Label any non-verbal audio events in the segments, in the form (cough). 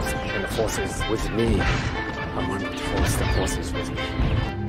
force, and the force is with me. I'm one with the force. The force is with me.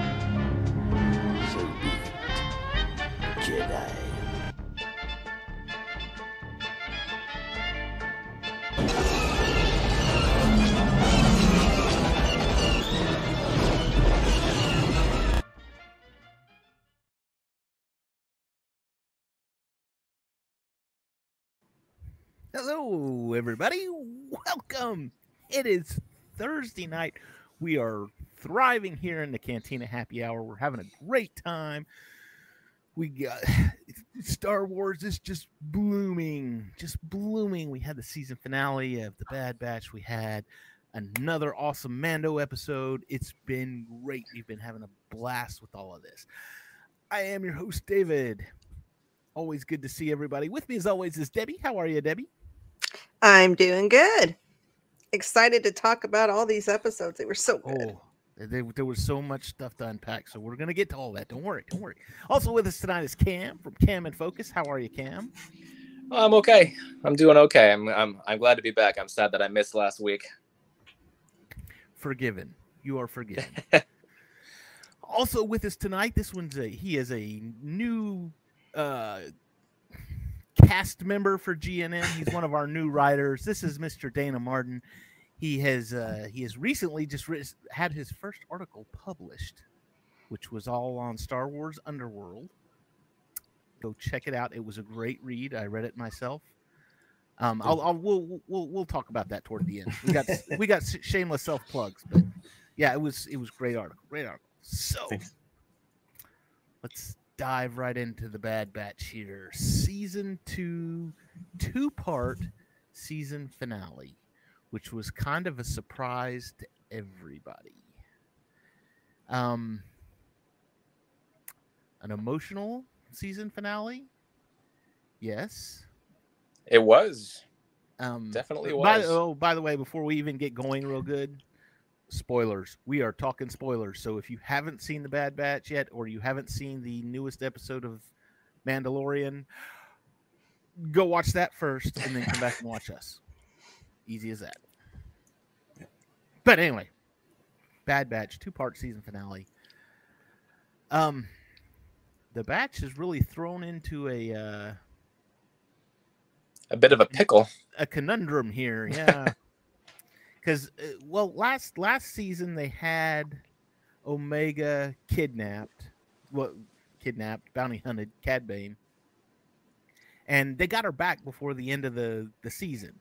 Hello, everybody. Welcome. It is Thursday night. We are thriving here in the Cantina Happy Hour. We're having a great time. We got (sighs) Star Wars is just blooming, just blooming. We had the season finale of The Bad Batch. We had another awesome Mando episode. It's been great. We've been having a blast with all of this. I am your host, David. Always good to see everybody. With me, as always, is Debbie. How are you, Debbie? I'm doing good. Excited to talk about all these episodes. They were so good. Oh, there, there was so much stuff to unpack, so we're gonna get to all that. Don't worry, don't worry. Also with us tonight is Cam from Cam and Focus. How are you, Cam? I'm okay. I'm doing okay. I'm I'm I'm glad to be back. I'm sad that I missed last week. Forgiven. You are forgiven. (laughs) also with us tonight, this one's a he is a new uh cast member for GNN. He's one of our new writers. This is Mr. Dana Martin. He has uh, he has recently just writ- had his first article published, which was all on Star Wars Underworld. Go check it out. It was a great read. I read it myself. Um, I'll, I'll we'll we'll we'll talk about that toward the end. We got (laughs) we got shameless self plugs, but yeah, it was it was great article. Great article. So Thanks. let's dive right into the Bad Batch here. Season two, two part season finale, which was kind of a surprise to everybody. Um, an emotional season finale, yes. It was. Um, Definitely by, was. Oh, by the way, before we even get going real good, spoilers. We are talking spoilers. So if you haven't seen the Bad Batch yet, or you haven't seen the newest episode of Mandalorian, go watch that first, and then come back and watch us. Easy as that. But anyway, Bad Batch two part season finale. Um, the batch is really thrown into a. Uh, A bit of a pickle. a conundrum here, yeah. (laughs) Because uh, well, last last season they had Omega kidnapped, well, kidnapped, bounty hunted Cad Bane, and they got her back before the end of the the season,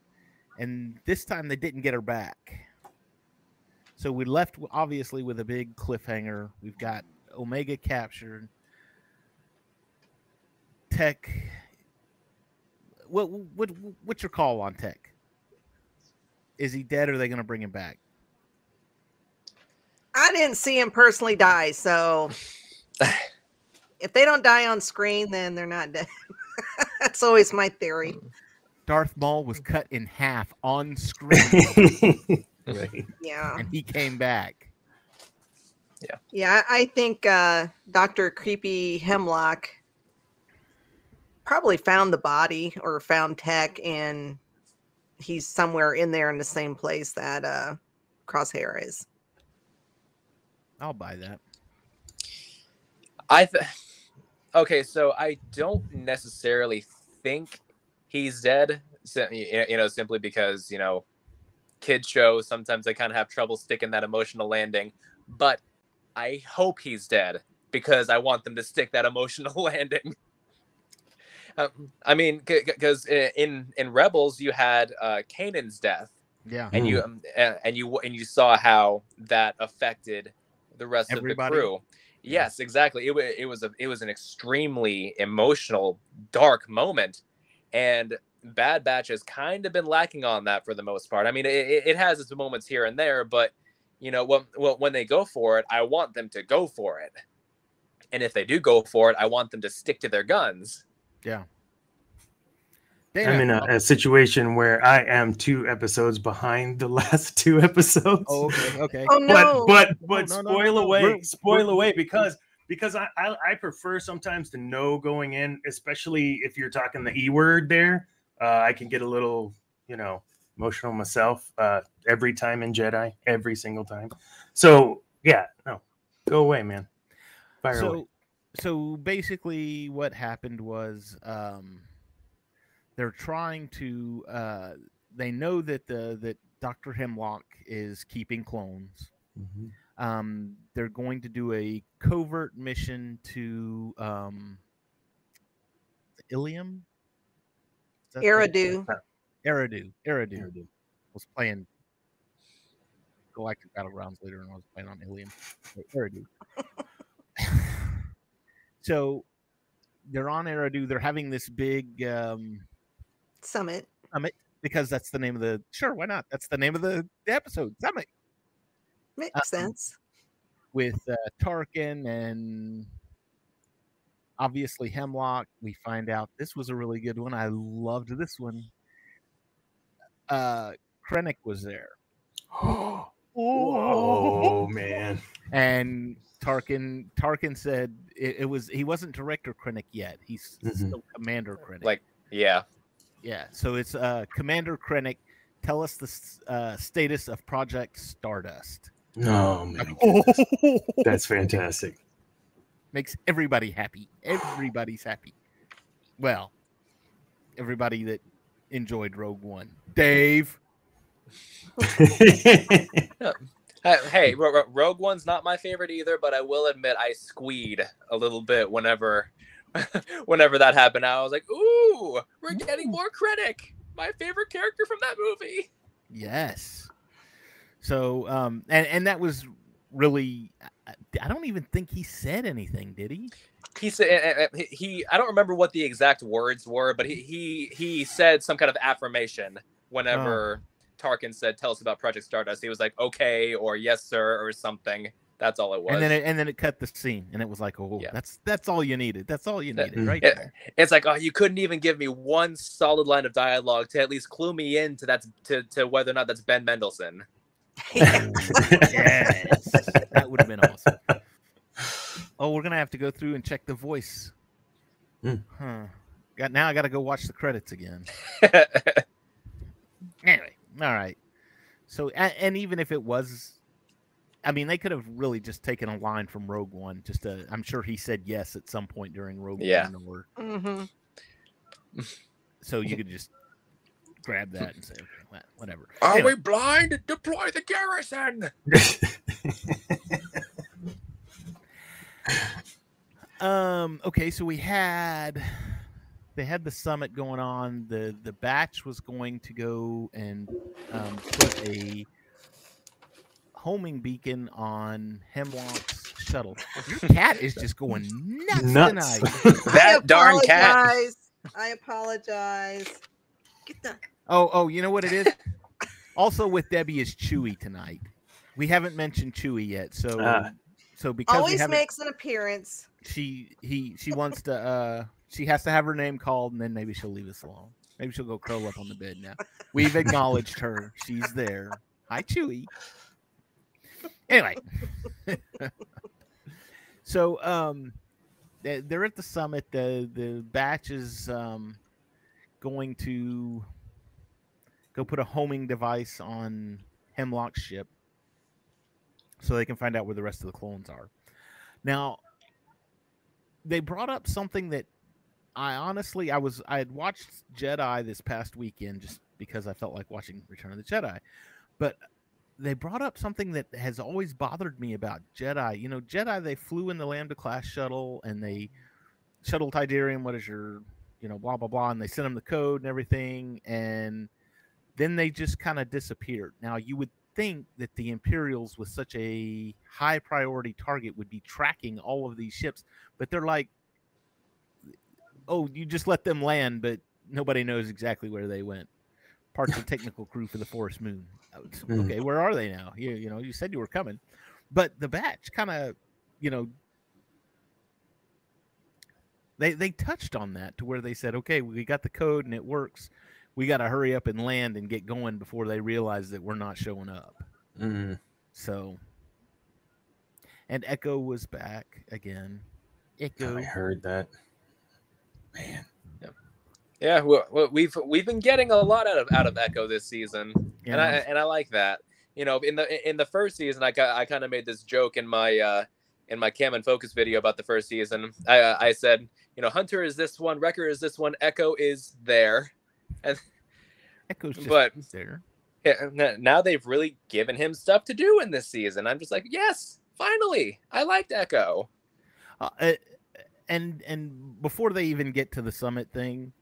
and this time they didn't get her back. So we left obviously with a big cliffhanger. We've got Omega captured. Tech. What what what's your call on Tech? Is he dead? or Are they going to bring him back? I didn't see him personally die, so (sighs) if they don't die on screen, then they're not dead. (laughs) That's always my theory. Darth Maul was cut in half on screen, (laughs) right. Yeah. and he came back. Yeah, Yeah, I think uh, Dr. Creepy Hemlock probably found the body or found Tech, and he's somewhere in there in the same place that uh, Crosshair is. I'll buy that. I th- okay, so I don't necessarily think he's dead. You know, simply because you know, kid shows sometimes they kind of have trouble sticking that emotional landing. But I hope he's dead because I want them to stick that emotional (laughs) landing. Um, I mean, because in in Rebels you had uh, Kanan's death, Yeah. and you um, a- and you and you saw how that affected the rest Everybody? of the crew. Yes, exactly. It, wa- it was a it was an extremely emotional, dark moment, and Bad Batch has kind of been lacking on that for the most part. I mean, it, it it has its moments here and there, but you know, when when when they go for it, I want them to go for it, and if they do go for it, I want them to stick to their guns. Yeah. I'm in a, a situation where I am two episodes behind the (laughs) last two episodes. Oh, okay. Okay. Oh no! But but but no, no, spoil no, no. away, We're- spoil we're- away because because I, I I prefer sometimes to know going in, especially if you're talking the e word there. Uh, I can get a little you know emotional myself uh, every time in Jedi, every single time. So yeah, no, go away, man. Fire so, away. So basically, what happened was um, they're trying to. Uh, they know that the that Doctor Hemlock is keeping clones. Mhm. Um, they're going to do a covert mission to um, Ilium. Is that the- Eridu. Eridu. Eridu. Eridu. was playing Galactic Battlegrounds later, and I was playing on Ilium. Wait, Eridu. So they're on Eridu. They're having this big um, Summit. because that's the name of the. Sure, why not? That's the name of the, the episode. Summit Makes Um, sense. with uh, Tarkin and obviously Hemlock. We find out this was a really good one. I loved this one. Uh, Krennic was there. (gasps) (gasps) oh man. and Tarkin Tarkin said it, it was he wasn't director Krennic yet. He's Mhm. still Commander Krennic. Like- Yeah. yeah, so it's uh Commander Krennic. Tell us the uh, status of Project Stardust. Oh man. (laughs) That's fantastic. Makes everybody happy. Everybody's happy. Well, everybody that enjoyed Rogue One. Dave. (laughs) Uh, hey, Ro- Ro- Rogue One's not my favorite either, but I will admit I squeed a little bit whenever, (laughs) whenever that happened. I was like, "Ooh, we're getting more Krennic, my favorite character from that movie." Yes. So um and and that was really I- don't even think he said anything, did he? He said he, he. I don't remember what the exact words were, but he he he said some kind of affirmation whenever Tarkin said, "Tell us about Project Stardust." He was like, "Okay," or "Yes, sir," or something. That's all it was. And then it, and then it cut the scene, and it was like, oh, Yeah. that's that's all you needed. That's all you That- needed, right it- there. it's like, oh, you couldn't even give me one solid line of dialogue to at least clue me in to that's to, to whether or not that's Ben Mendelsohn. (laughs) yes, that would have been awesome. Oh, we're gonna have to go through and check the voice. Hmm. Huh. Got now. I got to go watch the credits again. (laughs) Anyway, all right. So, and, and even if it was, I mean, they could have really just taken a line from Rogue One. Just to, I'm sure he said yes at some point during Rogue Yeah. One, or hmm (laughs) so you could just grab that and say, okay, whatever. Are Anyway. we blind? Deploy the garrison. (laughs) Um. Okay. So we had they had the summit going on. The the batch was going to go and um, put a homing beacon on Hemlock's shuttle. (laughs) Your cat is just going nuts, Nuts. tonight. (laughs) That darn cat. I apologize. Get the Oh, oh, you know what it is? also with Debbie is Chewy tonight. We haven't mentioned Chewy yet, so Ah. so because we always haven't, makes an appearance. she he she wants to uh she has to have her name called and then maybe she'll leave us alone. Maybe she'll go curl up on the bed now. We've acknowledged her. She's there. Hi Chewy. Anyway. (laughs) so um they- they're at the summit. The the batch is um going to go put a homing device on Hemlock's ship so they can find out where the rest of the clones are. Now, they brought up something that I honestly I was I had watched Jedi this past weekend just because I felt like watching Return of the Jedi. But they brought up something that has always bothered me about Jedi. You know, Jedi they flew in the Lambda class shuttle and they shuttle Tydirium, what is your, you know, blah blah blah, and they sent them the code and everything, and then they just kind of disappeared. Now you would think that the Imperials, with such a high priority target, would be tracking all of these ships, but they're like, oh, you just let them land, but nobody knows exactly where they went. Parts of technical crew for the Forest Moon. Was, Mm. Okay, where are they now? You, you know, you said you were coming, but the batch kind of, you know, they they touched on that to where they said, okay, we got the code and it works. We got to hurry up and land and get going before they realize that we're not showing up. Mm. So, and Echo was back again. Echo. I heard that. Man. Yeah, we- we- we've we've been getting a lot out of out of Echo this season, and I and I like that. You know, in the in the first season, I got, I kind of made this joke in my uh in my Cam and Focus video about the first season. I uh, I said, you know, Hunter is this one, Wrecker is this one, Echo is there, (laughs) Echo's just but there. yeah, now they've really given him stuff to do in this season. I'm just like, yes, finally, I liked Echo. Uh, and and before they even get to the summit thing,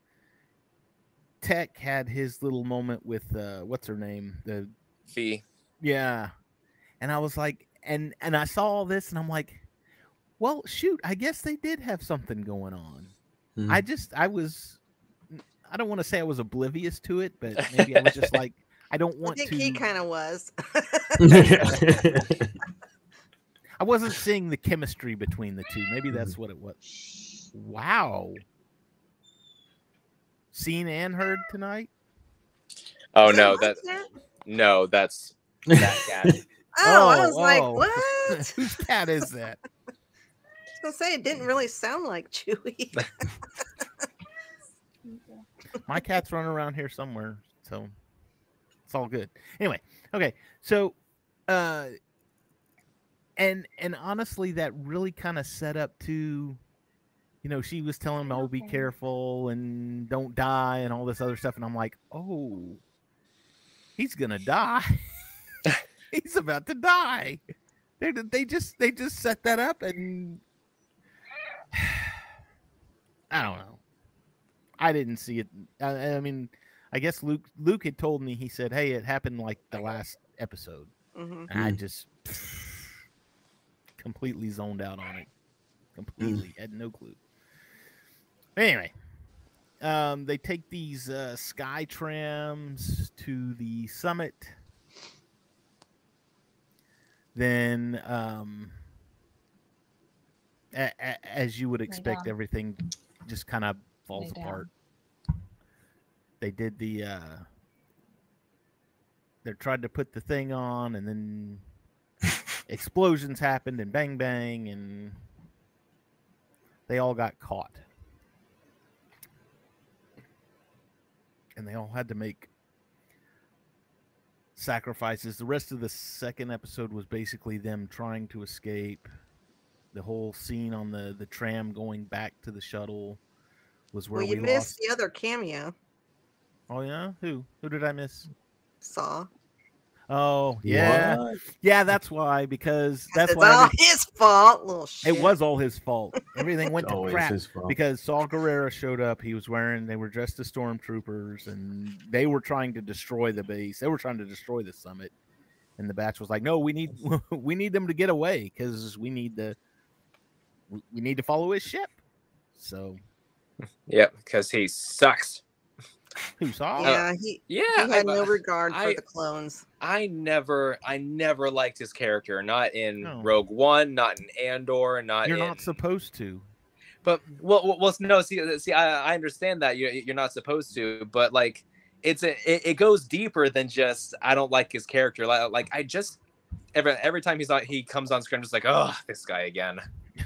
Tech had his little moment with uh, what's her name? The Phee. yeah, and I was like, and and I saw all this, and I'm like, well, shoot, I guess they did have something going on. Mhm. I just I was, I don't want to say I was oblivious to it, but maybe I was just (laughs) like, I don't I want think to. he kind of was. (laughs) (laughs) I wasn't seeing the chemistry between the two. Maybe that's what it was. Wow. Seen and heard tonight? Oh Is no, that's (laughs) that no, that's that cat. Oh, I Oh, was like, oh. what? (laughs) Whose cat is that? I was gonna say it didn't really sound like Chewy. (laughs) My cat's running around here somewhere, so it's all good. Anyway, okay, so uh and and honestly that really kind of set up to you know, she was telling him, "Oh, be careful and don't die," and all this other stuff, and I'm like, "Oh, he's gonna die. (laughs) he's about to die." They they just they just set that up, and (sighs) I don't know. I didn't see it. I, I mean, I guess Luke Luke had told me. He said, "Hey, it happened like the last episode," Mhm. and I Mm. just completely zoned out on it. Completely had no clue. Anyway, um, they take these uh, sky trams to the summit. Then, um, a- a- as you would expect, everything just kind of falls Lay down. apart. They did the. Uh, they tried to put the thing on, and then explosions happened, and bang bang, and they all got caught. And they all had to make sacrifices. The rest of the second episode was basically them trying to escape. The whole scene on the the tram going back to the shuttle was where Well, we you missed lost. the other cameo. Oh yeah, who who did I miss? Saw. Oh yeah, What? yeah. That's why because that's it's why all every- his fault. Little shit. it was all his fault. Everything went to crap his fault. because Saw Gerrera showed up. He was wearing they were dressed as stormtroopers and they were trying to destroy the base. They were trying to destroy the summit. And the batch was like, "No, we need (laughs) we need them to get away because we need the we, we need to follow his ship." So Yep, because he sucks. (laughs) who saw? Yeah, he, Yeah, he had I- no regard for I- the clones. I never, I never liked his character. Not in No. Rogue One, not in Andor, not You're in. not supposed to. But well, well, well no. See, uh, see, I, I understand that you you're not supposed to, but like, it's a, it, it goes deeper than just I don't like his character. Like, like I just every every time he's on, he comes on screen, I'm just like, oh, this guy again. (laughs)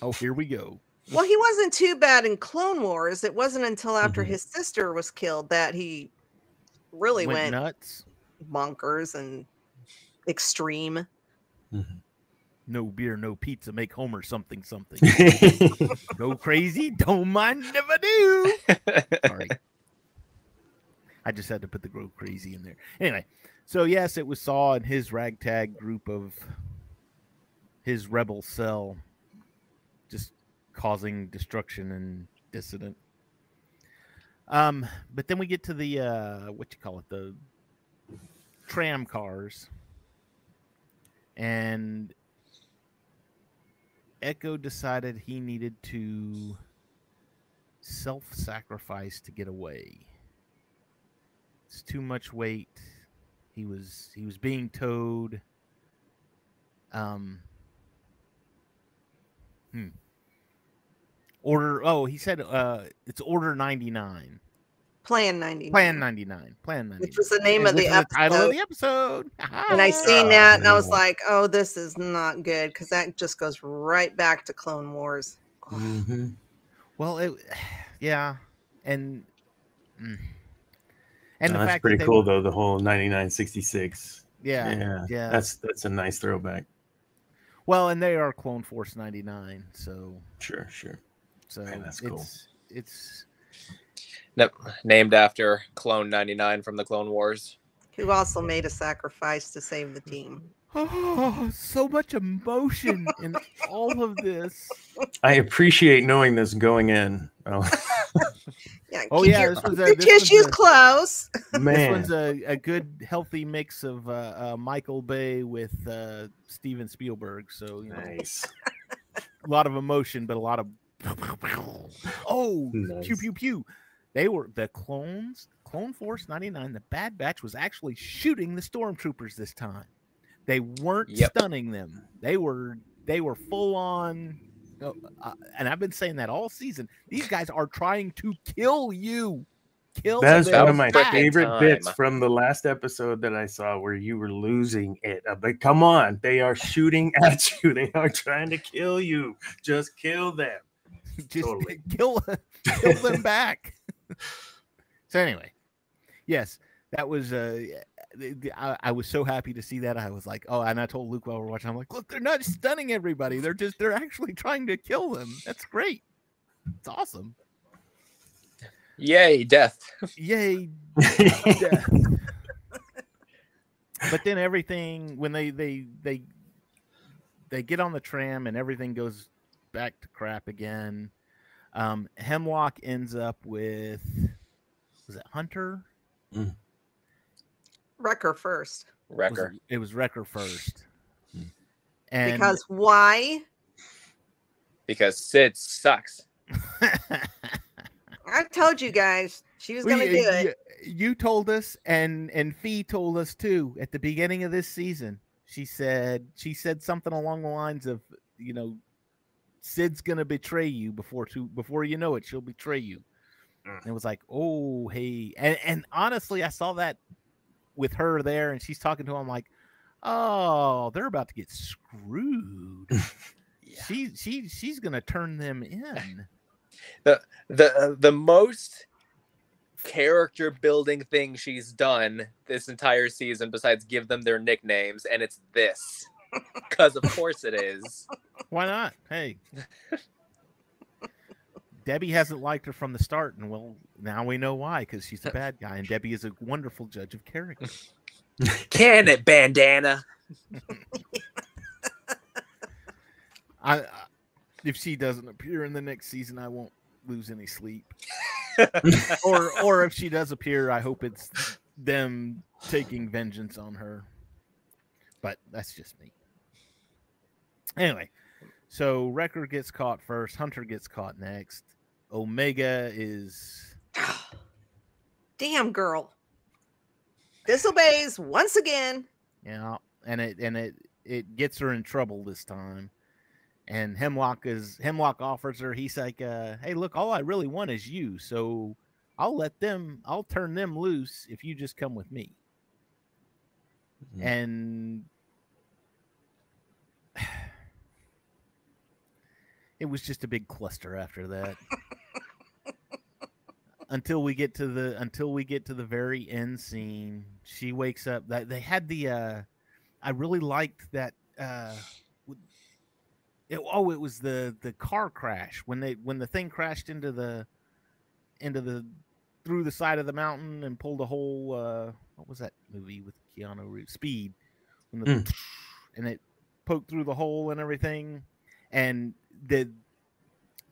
Oh, here we go. Well, he wasn't too bad in Clone Wars. It wasn't until after Mhm. his sister was killed that he really Went went, nuts. bonkers and extreme. No beer, no pizza. Make Homer something something. (laughs) Go crazy. Don't mind if I do. Sorry. (laughs) I just had to put the grow crazy in there. Anyway, so yes, it was Saw and his ragtag group of his rebel cell just causing destruction and dissident. Um, but then we get to the uh what you call it, the tram cars. And Echo decided he needed to self-sacrifice to get away. It's too much weight. He was he was being towed. Um. Hmm. Order. Oh, he said. Uh, it's order ninety nine. Plan 90. Plan ninety nine. Plan ninety nine. Which was the name of the title of the episode. (laughs) And I seen Oh, that and I was like, oh, this is not good because that just goes right back to Clone Wars. Mhm. Well, it, (sighs) yeah, and mm. and No, the that's fact pretty that cool were- though. The whole 9966. Yeah, yeah, yeah. That's that's a nice throwback. well, and they are Clone Force ninety nine, so Sure, sure. So Man, that's cool. it's it's Nope. Named after Clone 99 from the Clone Wars. Who also made a sacrifice to save the team. oh, so much emotion in all of this. (laughs) I appreciate knowing this going in. Oh (laughs) Yeah, Oh, yeah, your, this was a- your (laughs) this was tissues a- close. This one's a, a good healthy mix of uh, uh, Michael Bay with uh, Steven Spielberg. So you know, nice. a lot of emotion, but a lot of oh, pew Nice. pew pew. They were the clones. Clone Force ninety nine. The Bad Batch was actually shooting the stormtroopers this time. They weren't Yep. stunning them. They were they were full on. uh, uh, and I've been saying that all season. These guys are trying to kill you. Kill. That's them one of my back. favorite time. bits from the last episode that I saw where you were losing it. I'm like, come on, they are shooting (laughs) at you. They are trying to kill you. Just kill them. (laughs) just Totally. (laughs) kill kill them (laughs) back. so anyway, yes, that was. Uh, the- the- I, I was so happy to see that. I was like, oh, and I told Luke while we we're watching, I'm like, look, they're not stunning everybody. They're just they're actually trying to kill them. That's great. It's awesome. Yay, death. Yay, death. but then everything when they they they they get on the tram and everything goes back to crap again. Um, Hemlock ends up with was it Hunter? Wrecker first. Wrecker. it, it was Wrecker first. Hmm. And Because why? Because Sid sucks. (laughs) I told you guys she was Well, gonna you- do it. you- You told us, and and Phee told us too at the beginning of this season. She said she said something along the lines of, you know, Sid's gonna betray you before to before you know it, she'll betray you. Mm. And it was like, oh hey, and and honestly, I saw that with her there, and she's talking to him like, oh, they're about to get screwed. (laughs) She she she's gonna turn them in. the uh, the most character building thing she's done this entire season besides give them their nicknames and it's this because of course it is Why not? Hey. Debbie hasn't liked her from the start, and well, now we know why, because she's a bad guy, and Debbie is a wonderful judge of character. (laughs) can it bandana (laughs) I, I if she doesn't appear in the next season, I won't lose any sleep. (laughs) or or if she does appear, I hope it's them taking vengeance on her. But that's just me. Anyway, so Wrecker gets caught first, Hunter gets caught next. Omega is (sighs) Damn girl. Disobeys once again. Yeah, and it and it it gets her in trouble this time. And Hemlock is Hemlock offers her. He's like, uh, "Hey, look, all I really want is you. So I'll let them. I'll turn them loose if you just come with me." Mhm. And it was just a big cluster after that. (laughs) until we get to the until we get to the very end scene, she wakes up. That they had the. uh I really liked that. uh it, Oh, it was the the car crash when they when the thing crashed into the into the through the side of the mountain and pulled a whole. uh What was that movie with Keanu Reeves? Speed. When the, Mm. (sniffs) and it poked through the hole and everything, and the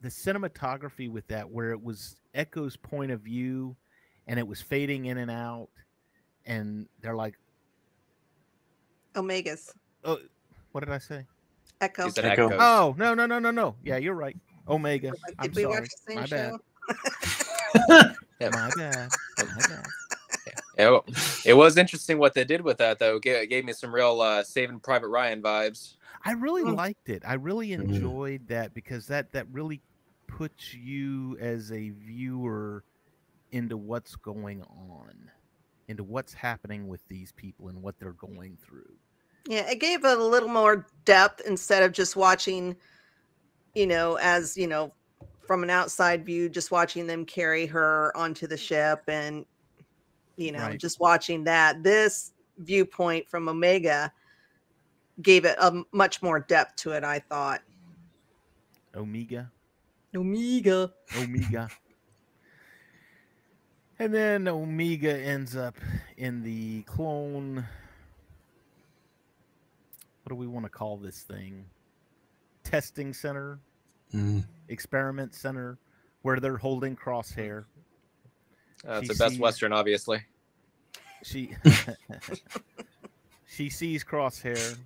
the cinematography with that where it was echo's point of view and it was fading in and out and they're like Omegas. oh what did i say Echo. He said Echo. echoes. oh no no no no no yeah you're right omega Like, i'm Did we sorry watch the same my bad show? (laughs) Yeah. my bad my bad (laughs) Yeah, well, it was interesting what they did with that though it gave, me some real uh saving private ryan vibes i really Mm. liked it i really Mhm. enjoyed that because that that really puts you as a viewer into what's going on into what's happening with these people and what they're going through Yeah, it gave it a little more depth instead of just watching, you know, as you know, from an outside view, just watching them carry her onto the ship and, you know, Right. just watching that. This viewpoint from Omega gave it a much more depth to it, I thought. Omega. Omega. Omega. (laughs) and then Omega ends up in the clone. What do we want to call this thing? Testing center, Mm. experiment center, where they're holding Crosshair. Uh, it's She the best sees- Western, obviously. She (laughs) she sees Crosshair.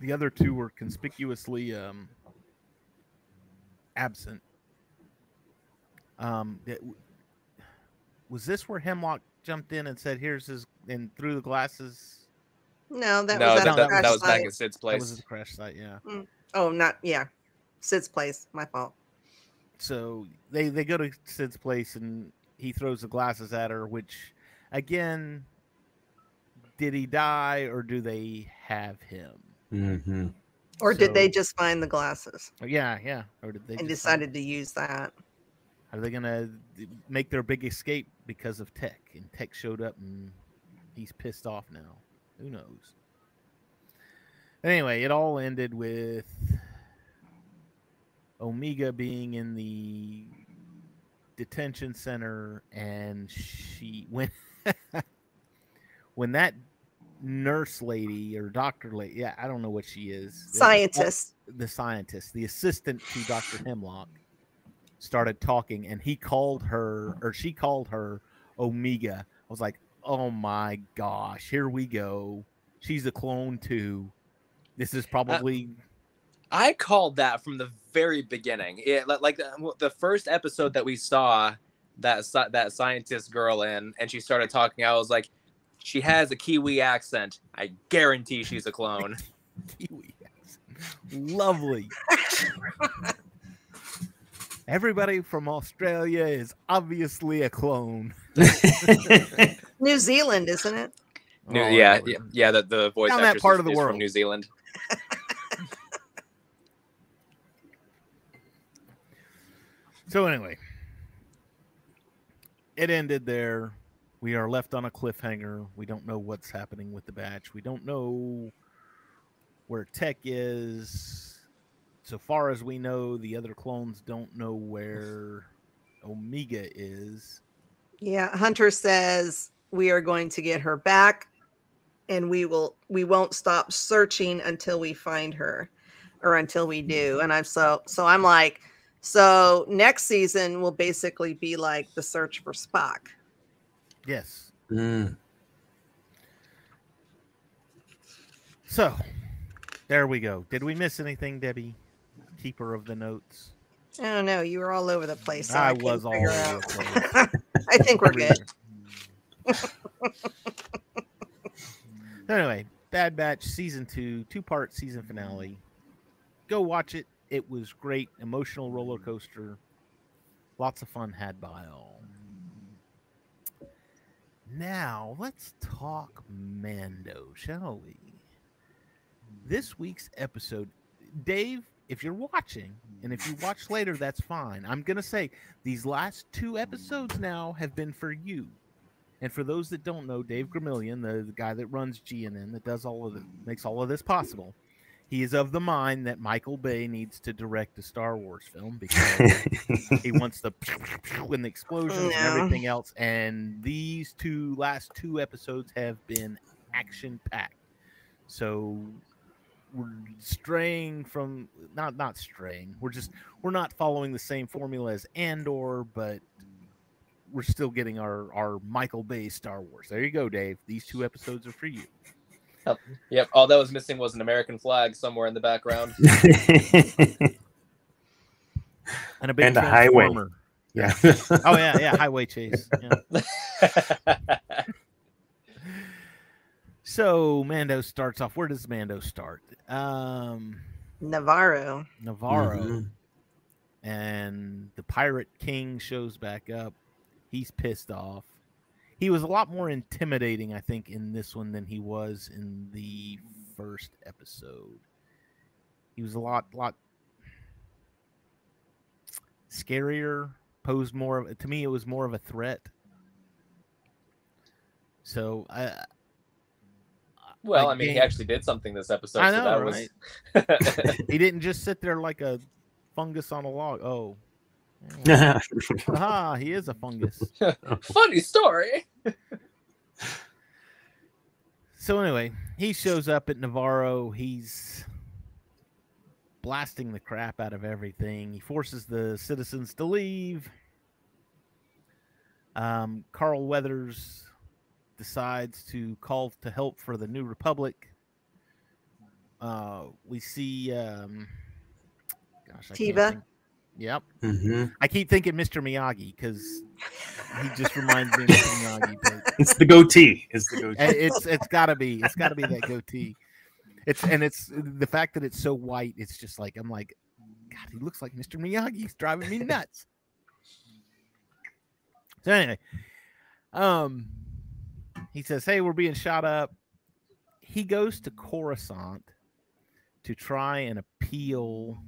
The other two were conspicuously um, absent. Um, that- was this where Hemlock jumped in and said, "Here's his," and through the glasses? No, that no, was that, at no, the that, that was back site. at Sid's That place. was the crash site, yeah. Oh, not yeah. Sid's place. My fault. So they they go to Sid's place and he throws the glasses at her, which again, did he die or do they have him? hmm Or did they just find the glasses Yeah, yeah. Or did they and decided to use that? Are they gonna make their big escape because of Tech? And Tech showed up and he's pissed off now. Who knows? Anyway, it all ended with Omega being in the detention center, and she when (laughs) when that nurse lady or doctor lady, yeah, I don't know what she is, the- Scientists. the scientist, the assistant to Dr. Hemlock, started talking and he called her or she called her Omega. I was like, oh my gosh, here we go. She's a clone too. This is uh, probably I called that from the very beginning. It like the, the first episode that we saw that that scientist girl in, and she started talking. I was like, she has a Kiwi accent. I guarantee she's a clone. (laughs) Kiwi. Lovely. (laughs) Everybody from Australia is obviously a clone. (laughs) New Zealand, isn't it? New- Oh, yeah, yeah, yeah. The, the voice Down that actress part is, of the is world. from New Zealand. So anyway, it ended there. We are left on a cliffhanger. We don't know what's happening with the batch. We don't know where Tech is. So far as we know, the other clones don't know where Omega is. Yeah. Hunter says we are going to get her back and we will we won't stop searching until we find her or until we do. Mm-hmm. And I'm so so I'm like, so next season will basically be like the search for Spock. Yes. Mm. So there we go. Did we miss anything, Debbie? Keeper of the notes. I don't know. You were all over the place. So I I, was all over out. the place. (laughs) I think we're good. (laughs) anyway, Bad Batch season two, two part season finale. Go watch it. It was great, emotional roller mm-hmm. coaster. Lots of fun had by all. Now let's talk Mando, shall we? This week's episode, Dave. If you're watching, and if you watch later, that's fine. I'm gonna say these last two episodes now have been for you. And for those that don't know, Dave Gramillion, the, the guy that runs GNN, that does all of it, makes all of this possible, he is of the mind that Michael Bay needs to direct a Star Wars film (laughs) because he wants the (laughs) and the explosions and everything else. And these two last two episodes have been action packed. So we're straying from not not straying. We're just we're not following the same formula as Andor, but we're still getting our our Michael Bay Star Wars. There you go, Dave. These two episodes are for you. Yep. All that was missing was an American flag somewhere in the background. (laughs) And a big And a highway. yeah. Oh yeah, yeah, highway chase. (laughs) Yeah. So Mando starts off. Where does Mando start? Um, Navarro. Navarro, Mhm. and the Pirate King shows back up. He's pissed off. He was a lot more intimidating, I think, in this one than he was in the first episode. He was a lot, lot. scarier, posed more of to me. It was more of a threat. So I, Well, like I mean, he actually did something this episode. I so know, that was. (laughs) he didn't just sit there like a fungus on a log. Oh, (laughs) ah, he is a fungus. (laughs) Funny story. So anyway, he shows up at Navarro. He's blasting the crap out of everything. He forces the citizens to leave. Um, Carl Weathers decides to call to help for the New Republic. Uh, we see, um, gosh, I can't Teva? Yep, hmm I keep thinking Mr. Miyagi because he just reminds me of Mr. Miyagi. But (laughs) It's the goatee. It's the goatee. it's it's got to be it's got to be that goatee. It's and it's the fact that it's so white. It's just like I'm like, God, he looks like Mr. Miyagi. He's driving me (laughs) nuts. So anyway, um, he says, "Hey, we're being shot up." He goes to Coruscant to try and appeal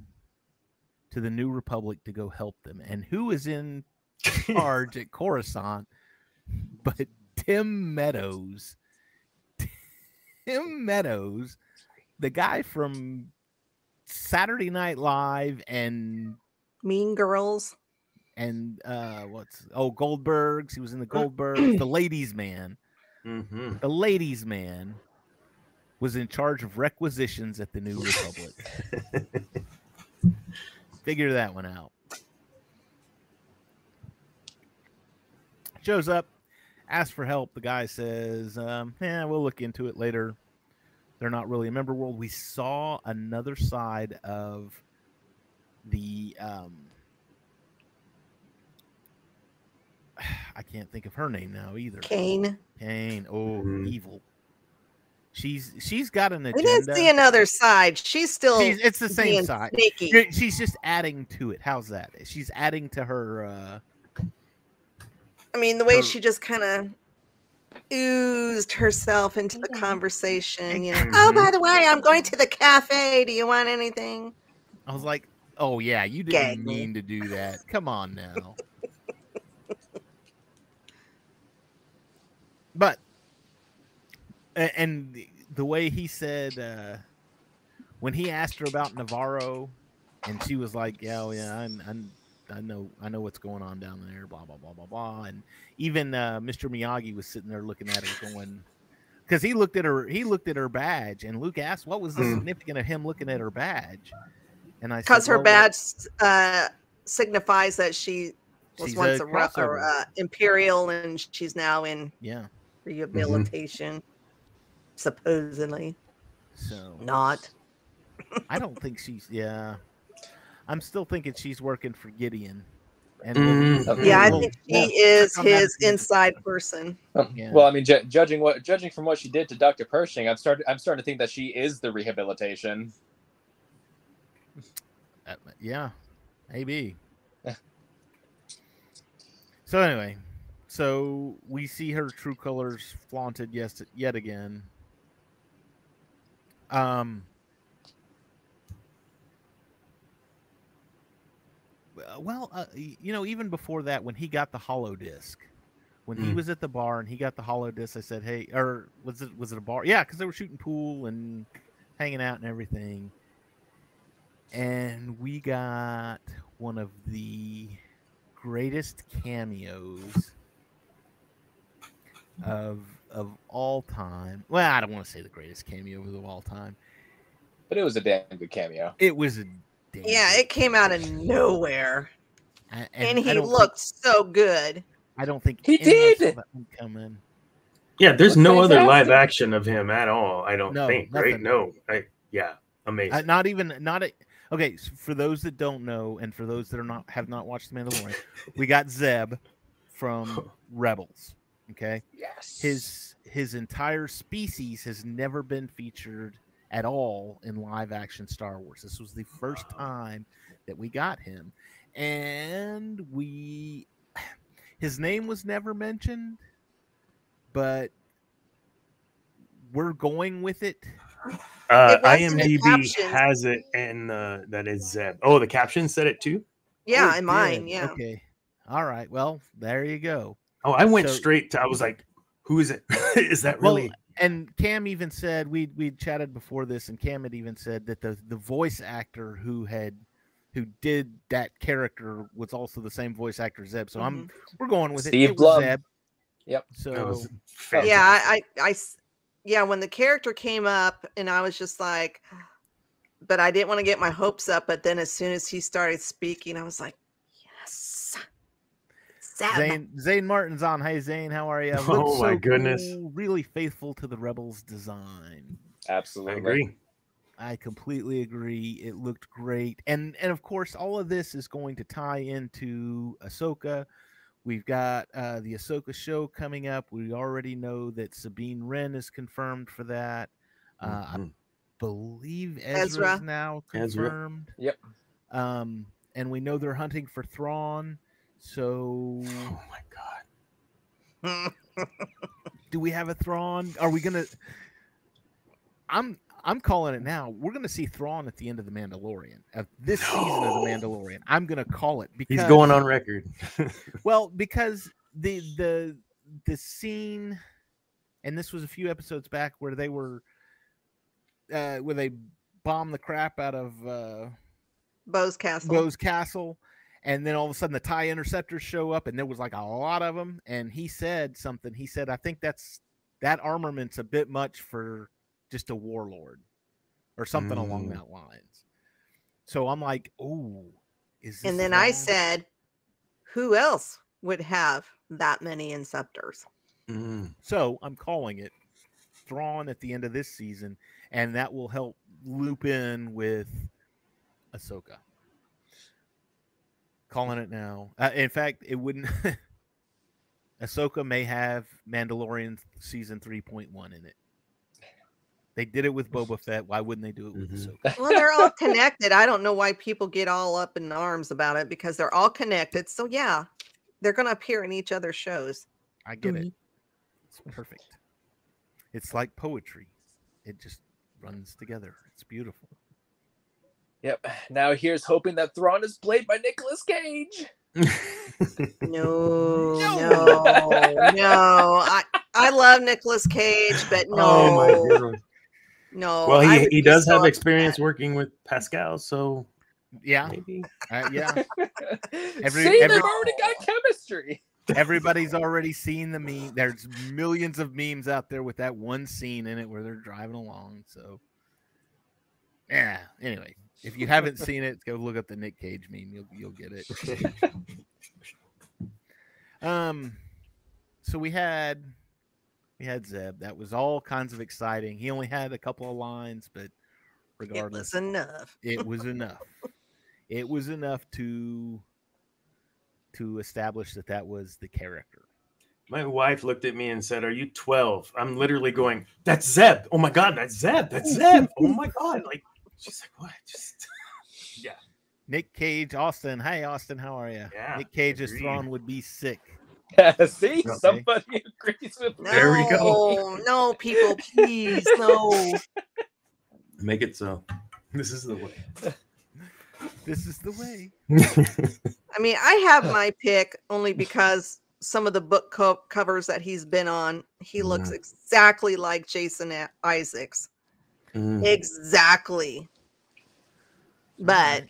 to the New Republic to go help them. And who is in (laughs) charge at Coruscant but Tim Meadows. Tim Meadows, the guy from Saturday Night Live and Mean Girls. and uh what's oh Goldbergs. He was in the Goldbergs, the ladies man. hmm The ladies man was in charge of requisitions at the New Republic. (laughs) Figure that one out. Shows up, asks for help. The guy says, um, "Yeah, we'll look into it later." They're not really a member world. We saw another side of the. Um, (sighs) I can't think of her name now either. Kane. Kane. Oh, Mhm. evil. She's she's got an We agenda. didn't see another side. She's still She's, it's the same side. sneaky. She's just adding to it. How's that? She's adding to her. uh I mean, the way her- she just kind of oozed herself into the conversation. You know, oh, by the way, I'm going to the cafe. Do you want anything? I was like, oh yeah, you didn't Gag. mean to do that. Come on now. (laughs) but a- and the- the way he said uh when he asked her about Navarro, and she was like, "Yeah, oh, yeah, I, I, I know, I know what's going on down there." Blah blah blah blah blah. And even uh, Mr. Miyagi was sitting there looking at her, going, because he looked at her, he looked at her badge, and Luke asked, "What was the Hmm. significance of him looking at her badge?" And I Because her "Well, badge uh, signifies that she was once a a, ru- or, crossover. uh, imperial, and she's now in yeah." rehabilitation. Supposedly So not. I don't think she's. Yeah, I'm still thinking she's working for Gideon. And Mhm. Okay. Yeah, I we'll- think she we'll is his inside person. Um, Yeah. Well, I mean, ju- judging what judging from what she did to Dr. Pershing, I'm starting I'm starting to think that she is the rehabilitation. Uh, yeah, maybe. so anyway, so we see her true colors flaunted yes yet again. Um. Well, uh, you know, even before that, when he got the hollow disc, when he Mm. was at the bar and he got the hollow disc, I said, "Hey," or was it was it a bar? Yeah, because they were shooting pool and hanging out and everything and we got one of the greatest cameos of of all time. Well, I don't want to say the greatest cameo of all time. But it was a damn good cameo. It was a damn Yeah, it came out of nowhere, and, and, I he don't looked so good. I don't think He did! that one coming. Yeah, there's Looked no other live action of him at all. I don't No, think. Right? No. I, yeah. Amazing. Uh, not even not a, okay. s for those that don't know, and for those that are not have not watched The Mandalorian, we got Zeb from (laughs) Rebels. Okay, Yes. his his entire species has never been featured at all in live action Star Wars. This was the first time that we got him, and we his name was never mentioned, but we're going with it. Uh, It was in the IMDb has it, and uh, that is Zeb. Oh, the caption said it too. Yeah, Oh, in mine. did. Yeah. Okay. All right. Well, there you go. Oh, I went So- straight to. I was like, "Who is it? (laughs) is that really? Well, really?" and Cam even said we we chatted before this, and Cam had even said that the the voice actor who had who did that character was also the same voice actor Zeb. So I'm mm-hmm. we're going with Steve it. It was Blum. Zeb. Yep. So That was yeah I, I, I i s- yeah when the character came up and i was just like but i didn't want to get my hopes up but then as soon as he started speaking i was like yes Zeb. Zane Zane Martin's on. Hey Zane, how are you? (laughs) Oh, my goodness. Really faithful to the Rebels design. I Absolutely. agree. I completely agree. It looked great, and and of course, all of this is going to tie into Ahsoka. We've got uh, the Ahsoka show coming up. We already know that Sabine Wren is confirmed for that. Uh, I Mhm. believe Ezra's Ezra. now Ezra. confirmed. Yep. Um, and we know they're hunting for Thrawn. So, Oh my god. (laughs) do we have a Thrawn? Are we gonna? I'm I'm calling it now. We're gonna see Thrawn at the end of the Mandalorian, of this season of the Mandalorian. I'm gonna call it because He's going on record. (laughs) Well, because the the the scene, and this was a few episodes back where they were, uh, where they bombed the crap out of uh, Bo's castle Bo's castle, and then all of a sudden the Tie interceptors show up, and there was like a lot of them. And he said something. He said, "I think that's that armament's a bit much for just a warlord, or something along Mm. that lines." So I'm like, "Oh." Is and this then i said who else would have that many inceptors Mm. So I'm calling it Thrawn at the end of this season, and that will help loop in with Ahsoka. Calling it now. Uh, in fact, it wouldn't. (laughs) Ahsoka may have Mandalorian season 3.1 in it. They did it with Boba Fett. Why wouldn't they do it with Mhm. Ahsoka? well they're all connected i don't know why people get all up in arms about it because they're all connected so yeah they're going to appear in each other's shows I get it. It's perfect. It's like poetry. It just runs together. It's beautiful. Yep. Now here's hoping that Thrawn is played by Nicolas Cage. No, (laughs) No. no, no. I I love Nicolas Cage, but no, Oh my no. Well, he, he does have upset. experience working with Pascal, so Yeah. maybe. Uh, yeah. (laughs) Every- See, every- they've already got chemistry. Everybody's already seen the meme. There's millions of memes out there with that one scene in it where they're driving along. So, yeah. Anyway, if you haven't seen it, go look up the Nick Cage meme. You'll you'll get it. (laughs) Um, so we had we had Zeb. That was all kinds of exciting. He only had a couple of lines, but It regardless, was enough. it (laughs) was enough. It was enough to to establish that that was the character. My wife looked at me and said, "Are you 12?" I'm literally going, "That's Zeb! Oh my god, that's Zeb! That's Zeb! Oh my god!" Like she's like, "What?" Just (laughs) yeah. Nick Cage, Austin. Hey, Austin, how are you? Yeah, Nick Cage as agreed. Thrawn would be sick. (laughs) See, Okay. somebody agrees with me. No, There we go. no, people, please, no. (laughs) Make it so. This is the way. This is the way. I mean, I have my pick only because some of the book co- covers that he's been on, he looks Mhm. exactly like Jason Isaacs. Mm. Exactly. But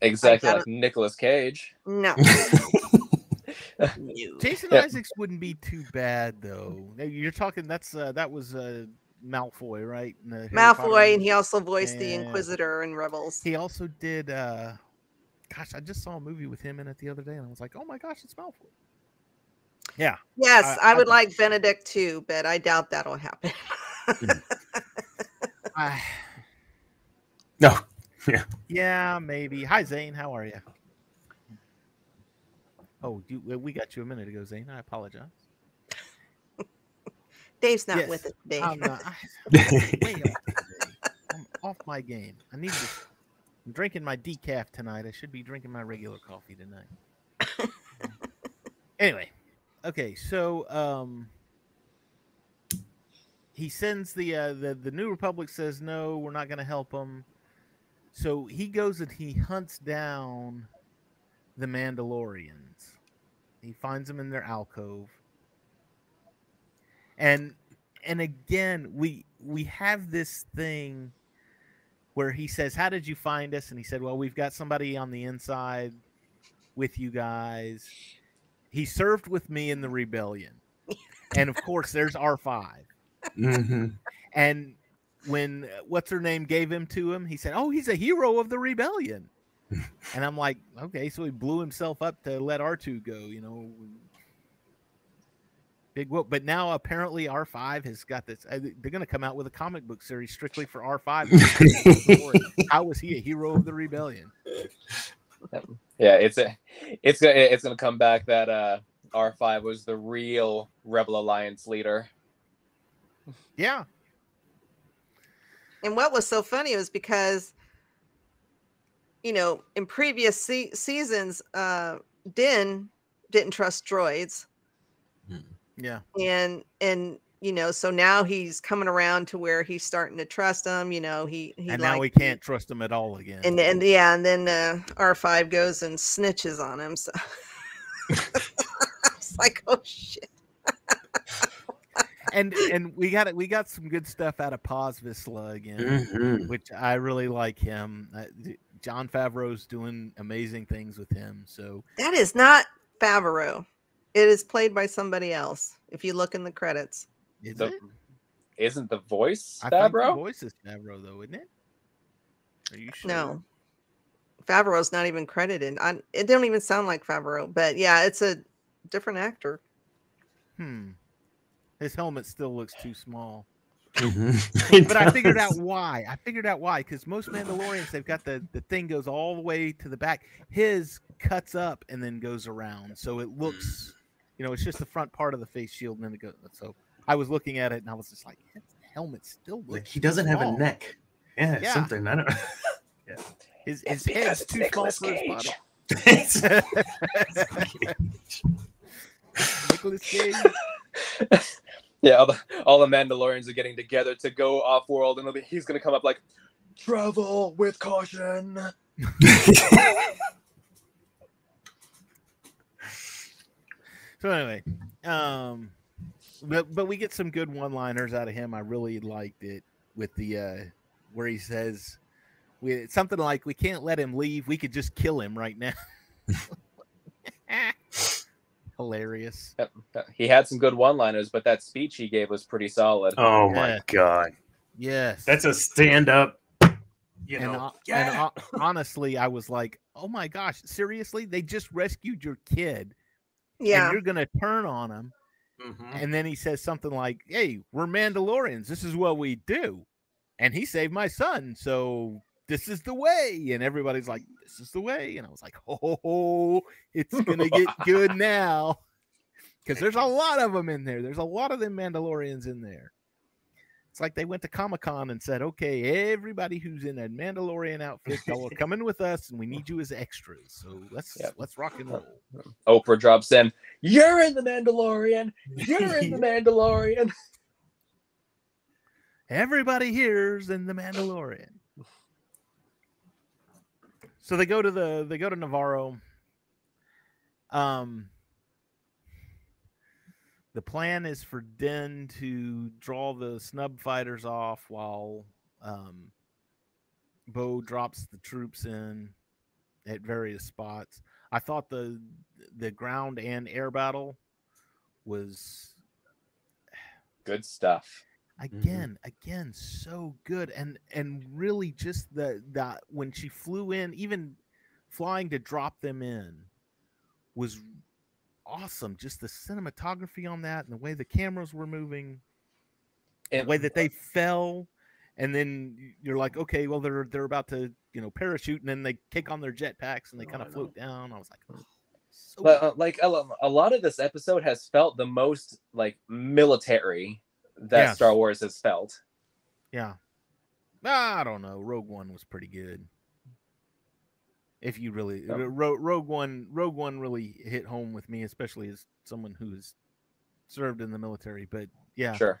Exactly I like Nicolas Cage. no. (laughs) no. Jason Yep. Isaacs wouldn't be too bad though. You're talking that's uh, that was uh, Malfoy, right? in the Harry Potter Malfoy, and he also voiced the Inquisitor in Rebels. He also did. uh Gosh, I just saw a movie with him in it the other day, and I was like, "Oh my gosh, it's Malfoy." Yeah, Yes, I- I, would I- like Benedict too, but I doubt that'll happen. (laughs) I, (sighs) no. (laughs) yeah, maybe. Hi, Zane. How are you? Oh, you, we got you a minute ago, Zane. I apologize. (laughs) Dave's not Yes, with us today. I'm not. (laughs) I, I'm way off today. I'm off my game. I need to. I'm drinking my decaf tonight. I should be drinking my regular coffee tonight. anyway, okay. So, um, he sends the uh, the the New Republic says no, we're not going to help him. So he goes and he hunts down the Mandalorians. He finds them in their alcove. And and again, we we have this thing where he says, "How did you find us?" And he said, "Well, we've got somebody on the inside with you guys. He served with me in the rebellion." and of course, there's R5. Mhm. And when uh, what's her name gave him to him, he said, "Oh, he's a hero of the rebellion." and I'm like, "Okay, so he blew himself up to let R2 go, you know." Big whoop. But now apparently R5 has got this. uh, They're going to come out with a comic book series strictly for R5. (laughs) How was he a hero of the rebellion? (laughs) Yeah, it's a, it's gonna it's gonna come back that uh R5 was the real Rebel Alliance leader. Yeah, And what was so funny was because, you know, in previous se- seasons, uh, Din didn't trust droids, yeah. and and you know, so now he's coming around to where he's starting to trust them. You know, he he and now we can't trust him at all again. And and yeah, and then uh, R five goes and snitches on him. So (laughs) it's like, oh shit. And and we got it. We got some good stuff out of Paz Vizsla again. Mhm. which I really like him. Uh, Jon Favreau's doing amazing things with him. So That is not Favreau. It is played by somebody else. If you look in the credits, is The, it? isn't the voice I think the voice is Favreau, though, isn't it? Are you sure? no. Favreau's not even credited. I, it don't even sound like Favreau, but yeah, it's a different actor. Hmm. His helmet still looks too small. (laughs) But I figured out why. I figured out why. Because most Mandalorians, they've got the the thing goes all the way to the back. His cuts up and then goes around, so it looks, you know, it's just the front part of the face shield, and then it goes. So I was looking at it, and I was just like, his helmet still looks. Like he doesn't have a neck. Yeah, Yeah. something. I don't. (laughs) His, It's his head's because too it's small Nicolas for his Cage. body. (laughs) Nicholas Cage. (laughs) Yeah, all the all the Mandalorians are getting together to go off world, and be, he's gonna come up like, "Travel with caution." (laughs) So anyway, um, but but we get some good one-liners out of him. I really liked it with the uh where he says, "We something like we can't let him leave. We could just kill him right now." (laughs) Hilarious. Yep, He had some good one-liners, but that speech he gave was pretty solid. oh Yeah. my god, Yes, that's a stand-up. You and, know, ho- yeah. and ho- honestly, I was like, "Oh my gosh, seriously? They just rescued your kid, Yeah. and you're gonna turn on him?" Mhm. And then he says something like, "Hey, we're Mandalorians. This is what we do." And he saved my son, so this is the way. And everybody's like, "This is the way." And I was like, "Oh, (laughs) it's gonna get good (laughs) now," because there's a lot of them in there. There's a lot of them Mandalorians in there. It's like they went to Comic Con and said, "Okay, everybody who's in a Mandalorian outfit, y'all are coming with us, and we need you as extras. So let's Yep. let's rock and uh, roll." Uh, Oprah drops in, "You're in the Mandalorian. You're in the (laughs) Mandalorian." Everybody here's in the Mandalorian. So they go to the they go to Nevarro. Um the plan is for Den to draw the snub fighters off while um Bo drops the troops in at various spots. I thought the the ground and air battle was Good stuff. Again again so good and and really just the that when she flew in even flying to drop them in was awesome just the cinematography on that and the way the cameras were moving And the way that they fell and then you're like okay well they're they're about to you know parachute and then they kick on their jetpacks and they Oh, kind of float down i was like oh, (sighs) so But, uh, like a, a lot of this episode has felt the most like military that. Star Wars has felt. Yeah. I don't know. Rogue One was pretty good. If you really Yep. Ro- Rogue One, Rogue One really hit home with me, especially as someone who has served in the military. But yeah, Sure.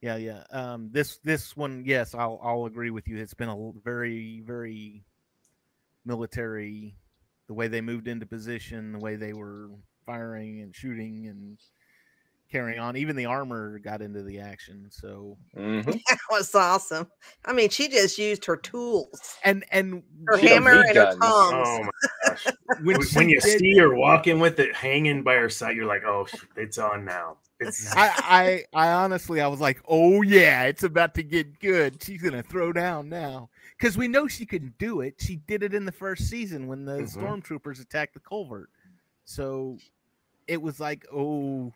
yeah, yeah. Um, this this one, yes, I'll I'll agree with you. It's been a very very military. The way they moved into position, the way they were firing and shooting and carrying on. Even the armor got into the action. So Mhm. (laughs) That was awesome. I mean, she just used her tools, and and her hammer need and her tongs. Oh my (laughs) gosh. when, when, you did- see her walking with it hanging by her side, you're like, oh, it's on now. It's (laughs) I, I I honestly I was like, oh yeah, it's about to get good. She's gonna throw down now because we know she can do it. She did it in the first season when the Mhm. stormtroopers attacked the culvert. So it was like, oh,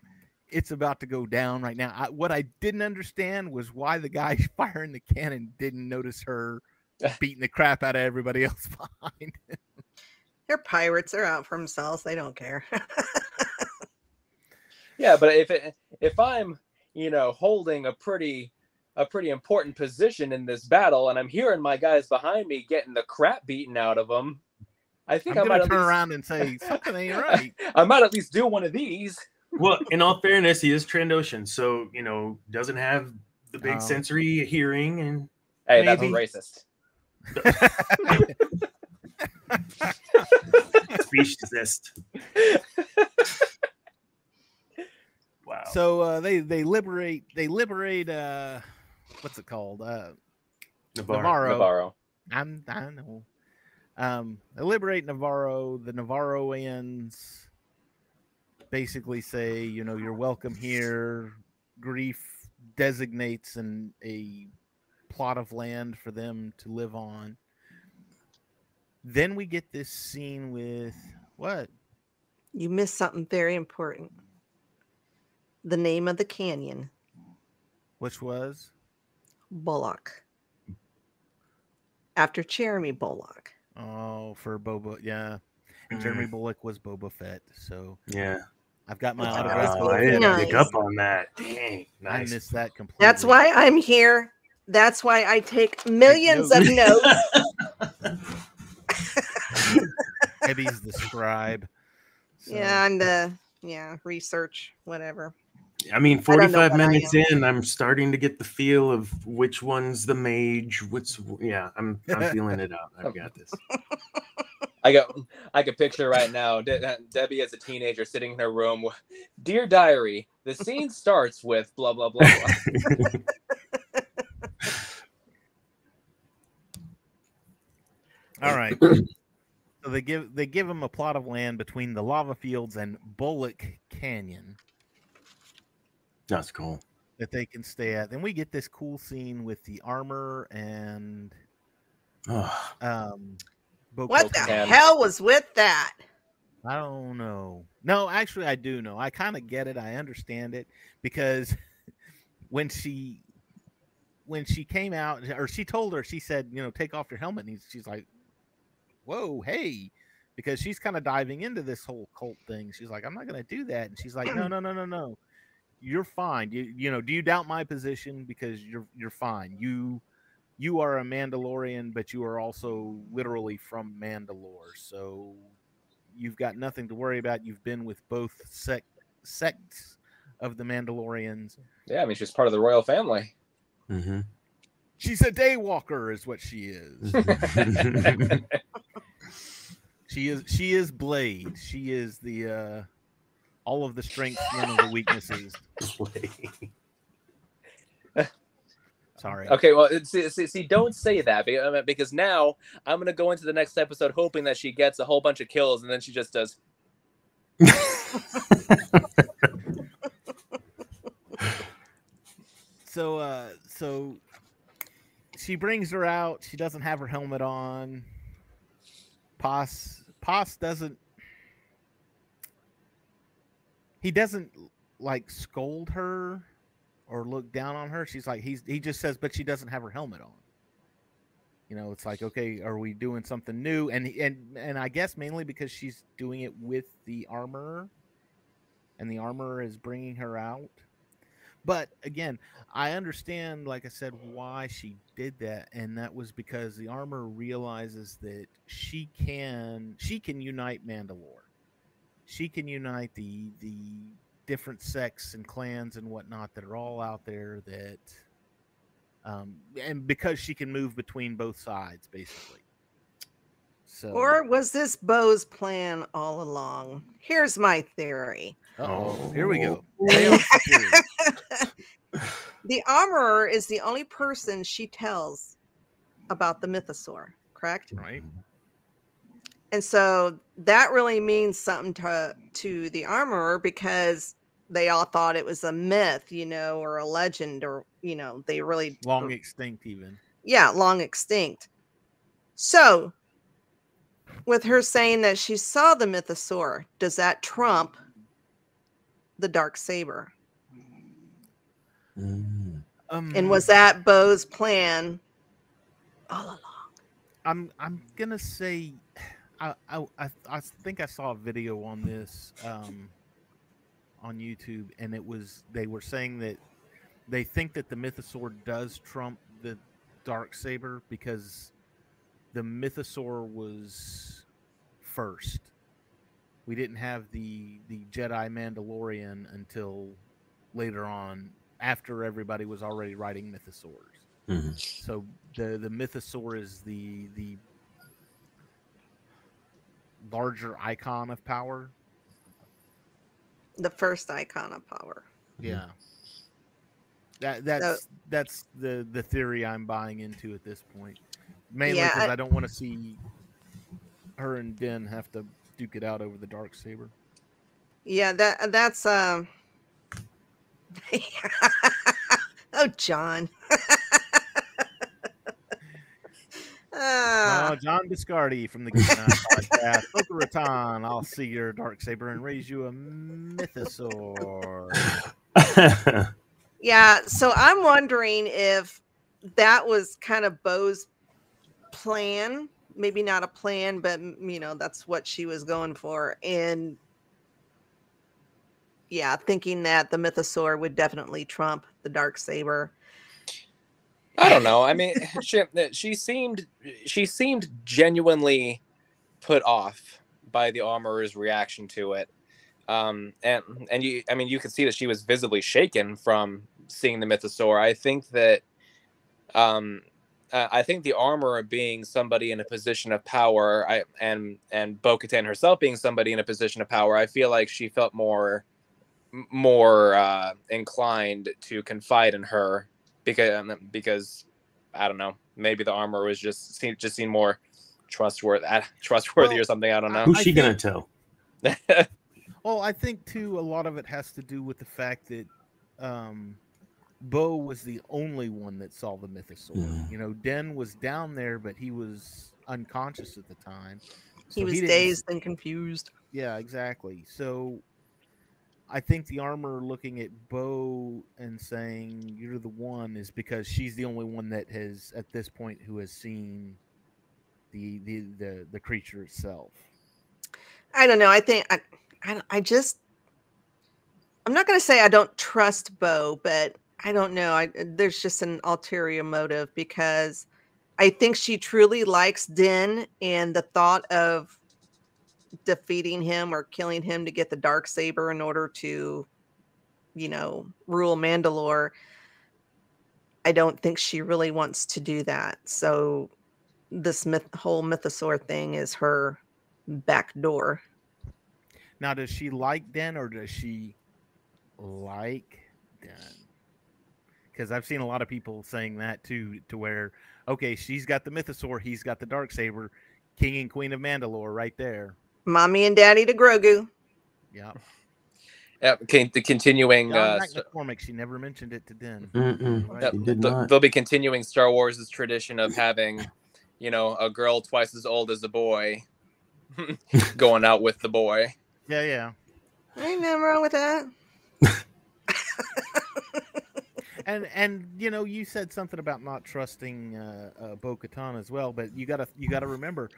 it's about to go down right now. I, what I didn't understand was why the guy (laughs) firing the cannon didn't notice her (laughs) beating the crap out of everybody else (laughs) behind. They're pirates. They're out for themselves. They don't care. Yeah, but if it, if I'm, you know, holding a pretty a pretty important position in this battle, and I'm hearing my guys behind me getting the crap beaten out of them, I think I'm I might gonna at turn least, around and say something ain't right. I might at least do one of these. Well, in all fairness, he is Trandoshan, so you know, doesn't have the big Oh. sensory hearing and Hey, that's Maybe. racist. (laughs) speciesist. wow. So uh, they they liberate they liberate uh what's it called uh Nevarro. Nevarro. Nevarro. I'm I know. Um, they liberate Nevarro. The Nevarroans basically say, you know, you're welcome here. Greef designates an a plot of land for them to live on. Then we get this scene with what? you missed something very important. The name of the canyon, Which was Bulloch. After Jeremy Bulloch. oh for Boba, yeah. And Jeremy mm. Bulloch was Boba Fett, so Yeah. I've got my Wow, autograph. Wow. I didn't Nice. pick up on that. Dang. I missed that completely. That's why I'm here. That's why I take millions of notes. (laughs) (laughs) notes. Debbie's the scribe. So- Yeah, I'm the yeah, research, whatever. I mean, I don't know 45 I minutes in, I'm starting to get the feel of which one's the mage. What's yeah, I'm I'm (laughs) feeling it out. I've got this. I got I can picture right now De- Debbie as a teenager sitting in her room. Dear diary, the scene starts with blah blah blah. blah. (laughs) All right. (clears throat) so they give they give him a plot of land between the lava fields and Bulloch Canyon That's cool. that they can stay at. Then we get this cool scene with the armor and Oh, um What the Bo-Katan. Hell was with that? I don't know. No, actually, I do know. I kind of get it. I understand it because (laughs) when she when she came out, or she told her, she said, you know, take off your helmet. And she's like, whoa, hey, because she's kind of diving into this whole cult thing. She's like, I'm not going to do that. And she's like, no, no, no, no, no. You're fine. You you know, do you doubt my position? Because you're you're fine. You you are a Mandalorian, but you are also literally from Mandalore. So you've got nothing to worry about. You've been with both sect sects of the Mandalorians. yeah, I mean she's part of the royal family. mhm. She's a daywalker, is what she is. (laughs) she is she is Blade. She is the uh all of the strengths, none of the weaknesses. (laughs) (laughs) Sorry. Okay, well, see, see, see, don't say that uh, because now I'm gonna go into the next episode hoping that she gets a whole bunch of kills and then she just does. (laughs) So uh so she brings her out. She doesn't have her helmet on. Paz Paz doesn't he doesn't like scold her or look down on her. She's like he's he just says, but she doesn't have her helmet on. You know, it's like, okay, are we doing something new? And and and I guess mainly because she's doing it with the armor, and the armor is bringing her out. But again, I understand, like I said, why she did that, and that was because the armor realizes that she can she can unite Mandalore. She can unite the the different sects and clans and whatnot that are all out there that um and because she can move between both sides basically So, Or was this Bo's plan all along? Here's my theory. oh, here we go. Lay on some theory. The armorer is the only person she tells about the mythosaur, correct? right? And so that really means something to to the armorer because they all thought it was a myth, you know, or a legend, or you know, they really Long extinct, even. yeah, long extinct. So, with her saying that she saw the mythosaur, does that trump the dark saber? Mm. Um, And was that Bo's plan all along? I'm I'm gonna say, I I I, I think I saw a video on this um, on YouTube, and it was they were saying that they think that the mythosaur does trump the dark saber because the mythosaur was first. We didn't have the the Jedi Mandalorian until later on, after everybody was already writing mythosaurs. Mhm. So the the mythosaur is the the larger icon of power. The first icon of power. Yeah. That that's that's the the theory I'm buying into at this point. Mainly Yeah, because I- I, don't want to see her and Den have to duke it out over the dark saber. Yeah, that that's um. (laughs) oh, John. (laughs) Ah, Oh, John Biscardi from the Geek Nine podcast. Boca Raton, I'll see your dark saber and raise you a mythosaur. yeah, so I'm wondering if that was kind of Bo's plan. Maybe not a plan, but you know, that's what she was going for. And yeah, thinking that the mythosaur would definitely trump the dark saber. I don't know. I mean, (laughs) she, she seemed she seemed genuinely put off by the armorer's reaction to it. Um, and and you, I mean, you could see that she was visibly shaken from seeing the mythosaur. I think that, um, I think the armorer being somebody in a position of power, I and and Bo-Katan herself being somebody in a position of power, I feel like she felt more more uh, inclined to confide in her because um, because I don't know, maybe the armor was just seemed just seemed more trustworthy, uh, trustworthy Well, or something. I don't know. Who's I she gonna tell? (laughs) Well, I think too a lot of it has to do with the fact that um Bo was the only one that saw the mythosaur. Mm. You know, Den was down there, but he was unconscious at the time. He was didn't- dazed and confused. Yeah, exactly. So I think the armor looking at Bo and saying you're the one is because she's the only one that has at this point who has seen the the the, the creature itself. I don't know. I think I, I, I just, I'm not going to say I don't trust Bo, but I don't know. I there's just an ulterior motive because I think she truly likes Den and the thought of defeating him or killing him to get the dark saber in order to, you know, rule Mandalore. I don't think she really wants to do that. So this myth, whole mythosaur thing is her back door. Now, does she like Den or does she like Den? Because I've seen a lot of people saying that too, to where okay, she's got the mythosaur, he's got the dark saber, king and queen of Mandalore, right there. Mommy and Daddy to Grogu. Yeah. Yeah, con- the continuing. John Uh, Mac McCormick, she never mentioned it to Den. Right. Yep, She th- they'll be continuing Star Wars' tradition of having, you know, a girl twice as old as a boy (laughs) going out with the boy. Yeah, yeah. Ain't nothing wrong with that. (laughs) and and you know you said something about not trusting uh, uh, Bo-Katan as well, but you gotta you gotta remember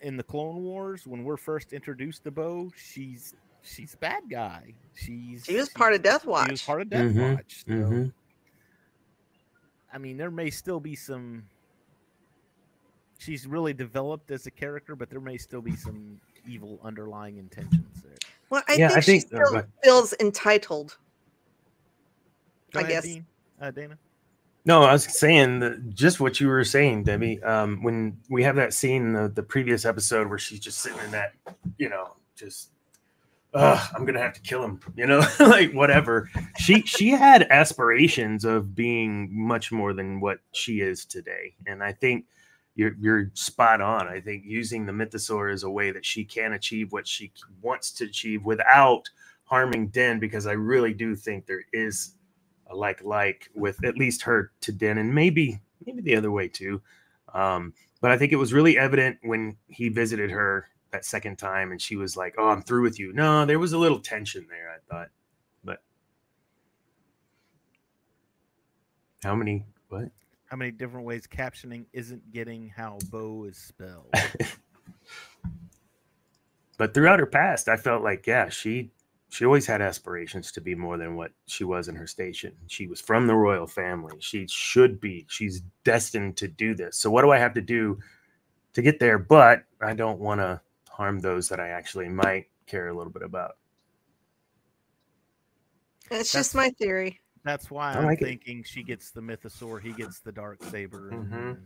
in the Clone Wars when we're first introduced to Bo, she's she's a bad guy. She's She was part of Death Watch. She was part of Death Mhm, Watch. So, mhm. I mean, there may still be some. She's really developed as a character, but there may still be some evil underlying intentions there. Well, I Yeah, think, I she think- still go ahead. feels entitled. Go I ahead, guess- Dean. Uh, Dana. No, I was saying that just what you were saying, Debbie. Um, when we have that scene in the, the previous episode where she's just sitting in that, you know, just, I'm gonna have to kill him, you know, (laughs) like whatever. She she had aspirations of being much more than what she is today, and I think you're you're spot on. I think using the mythosaur is a way that she can achieve what she wants to achieve without harming Den, because I really do think there is like like with at least her to Den, and maybe maybe the other way too. Um, but I think it was really evident when he visited her that second time, and she was like, "Oh, I'm through with you." No, there was a little tension there. I thought, but how many? What? How many different ways captioning isn't getting how Bo is spelled? (laughs) but throughout her past, I felt like, yeah, she she always had aspirations to be more than what she was in her station. She was from the royal family. She should be. She's destined to do this. So what do I have to do to get there? But I don't want to harm those that I actually might care a little bit about. It's That's- just my theory. That's why I I'm like it. thinking she gets the mythosaur, he gets the dark saber. and Mhm.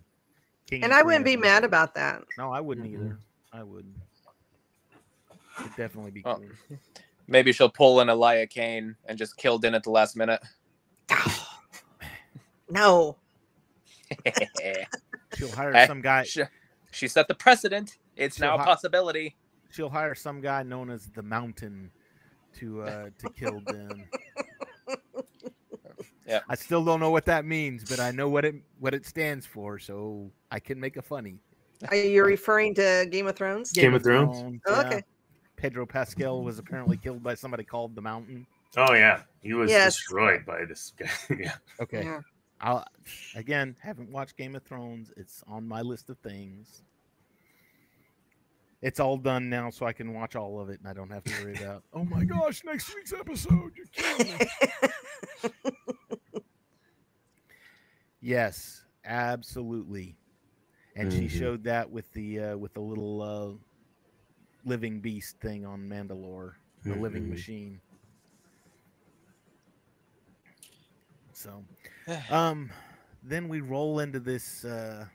King And and I wouldn't be mad about that. No, I wouldn't Mhm. either. I wouldn't. It'd definitely be Oh. Cool. Maybe she'll pull in Elia Kane and just kill Din at the last minute. (sighs) No. (laughs) She'll hire Hey, some guy. she, she set the precedent. It's She'll now a hi- possibility. She'll hire some guy known as the Mountain to uh to kill Den. Yeah. I still don't know what that means, but I know what it what it stands for, so I can make a funny. Are you referring to Game of Thrones? Game of Thrones? Oh, yeah. okay. Pedro Pascal was apparently killed by somebody called the Mountain. Oh yeah, he was Yes. destroyed by this (laughs) guy. yeah. Okay. Yeah. I'll again haven't watched Game of Thrones. It's on my list of things. It's all done now, so I can watch all of it, and I don't have to worry about. (laughs) Oh my gosh, next week's episode! You're killing me. (laughs) Yes, absolutely. And she Mhm. showed that with the uh, with the little uh, living beast thing on Mandalore, the living Mhm. machine. So, (sighs) um, then we roll into this. Uh,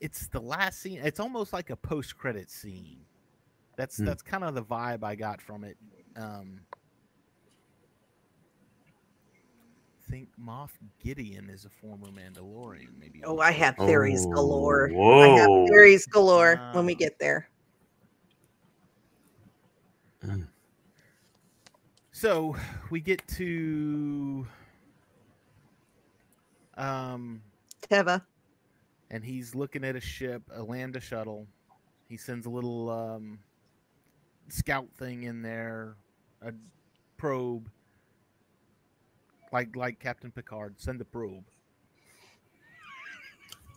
it's the last scene. It's almost like a post-credit scene. That's Hmm. that's kind of the vibe I got from it. Um, I think Moff Gideon is a former Mandalorian. Maybe. oh, I have theories Oh, galore. I have theories galore when we get there. So we get to um Teva. and he's looking at a ship, a Lambda shuttle. He sends a little um, scout thing in there, a probe, like like Captain Picard. Send the probe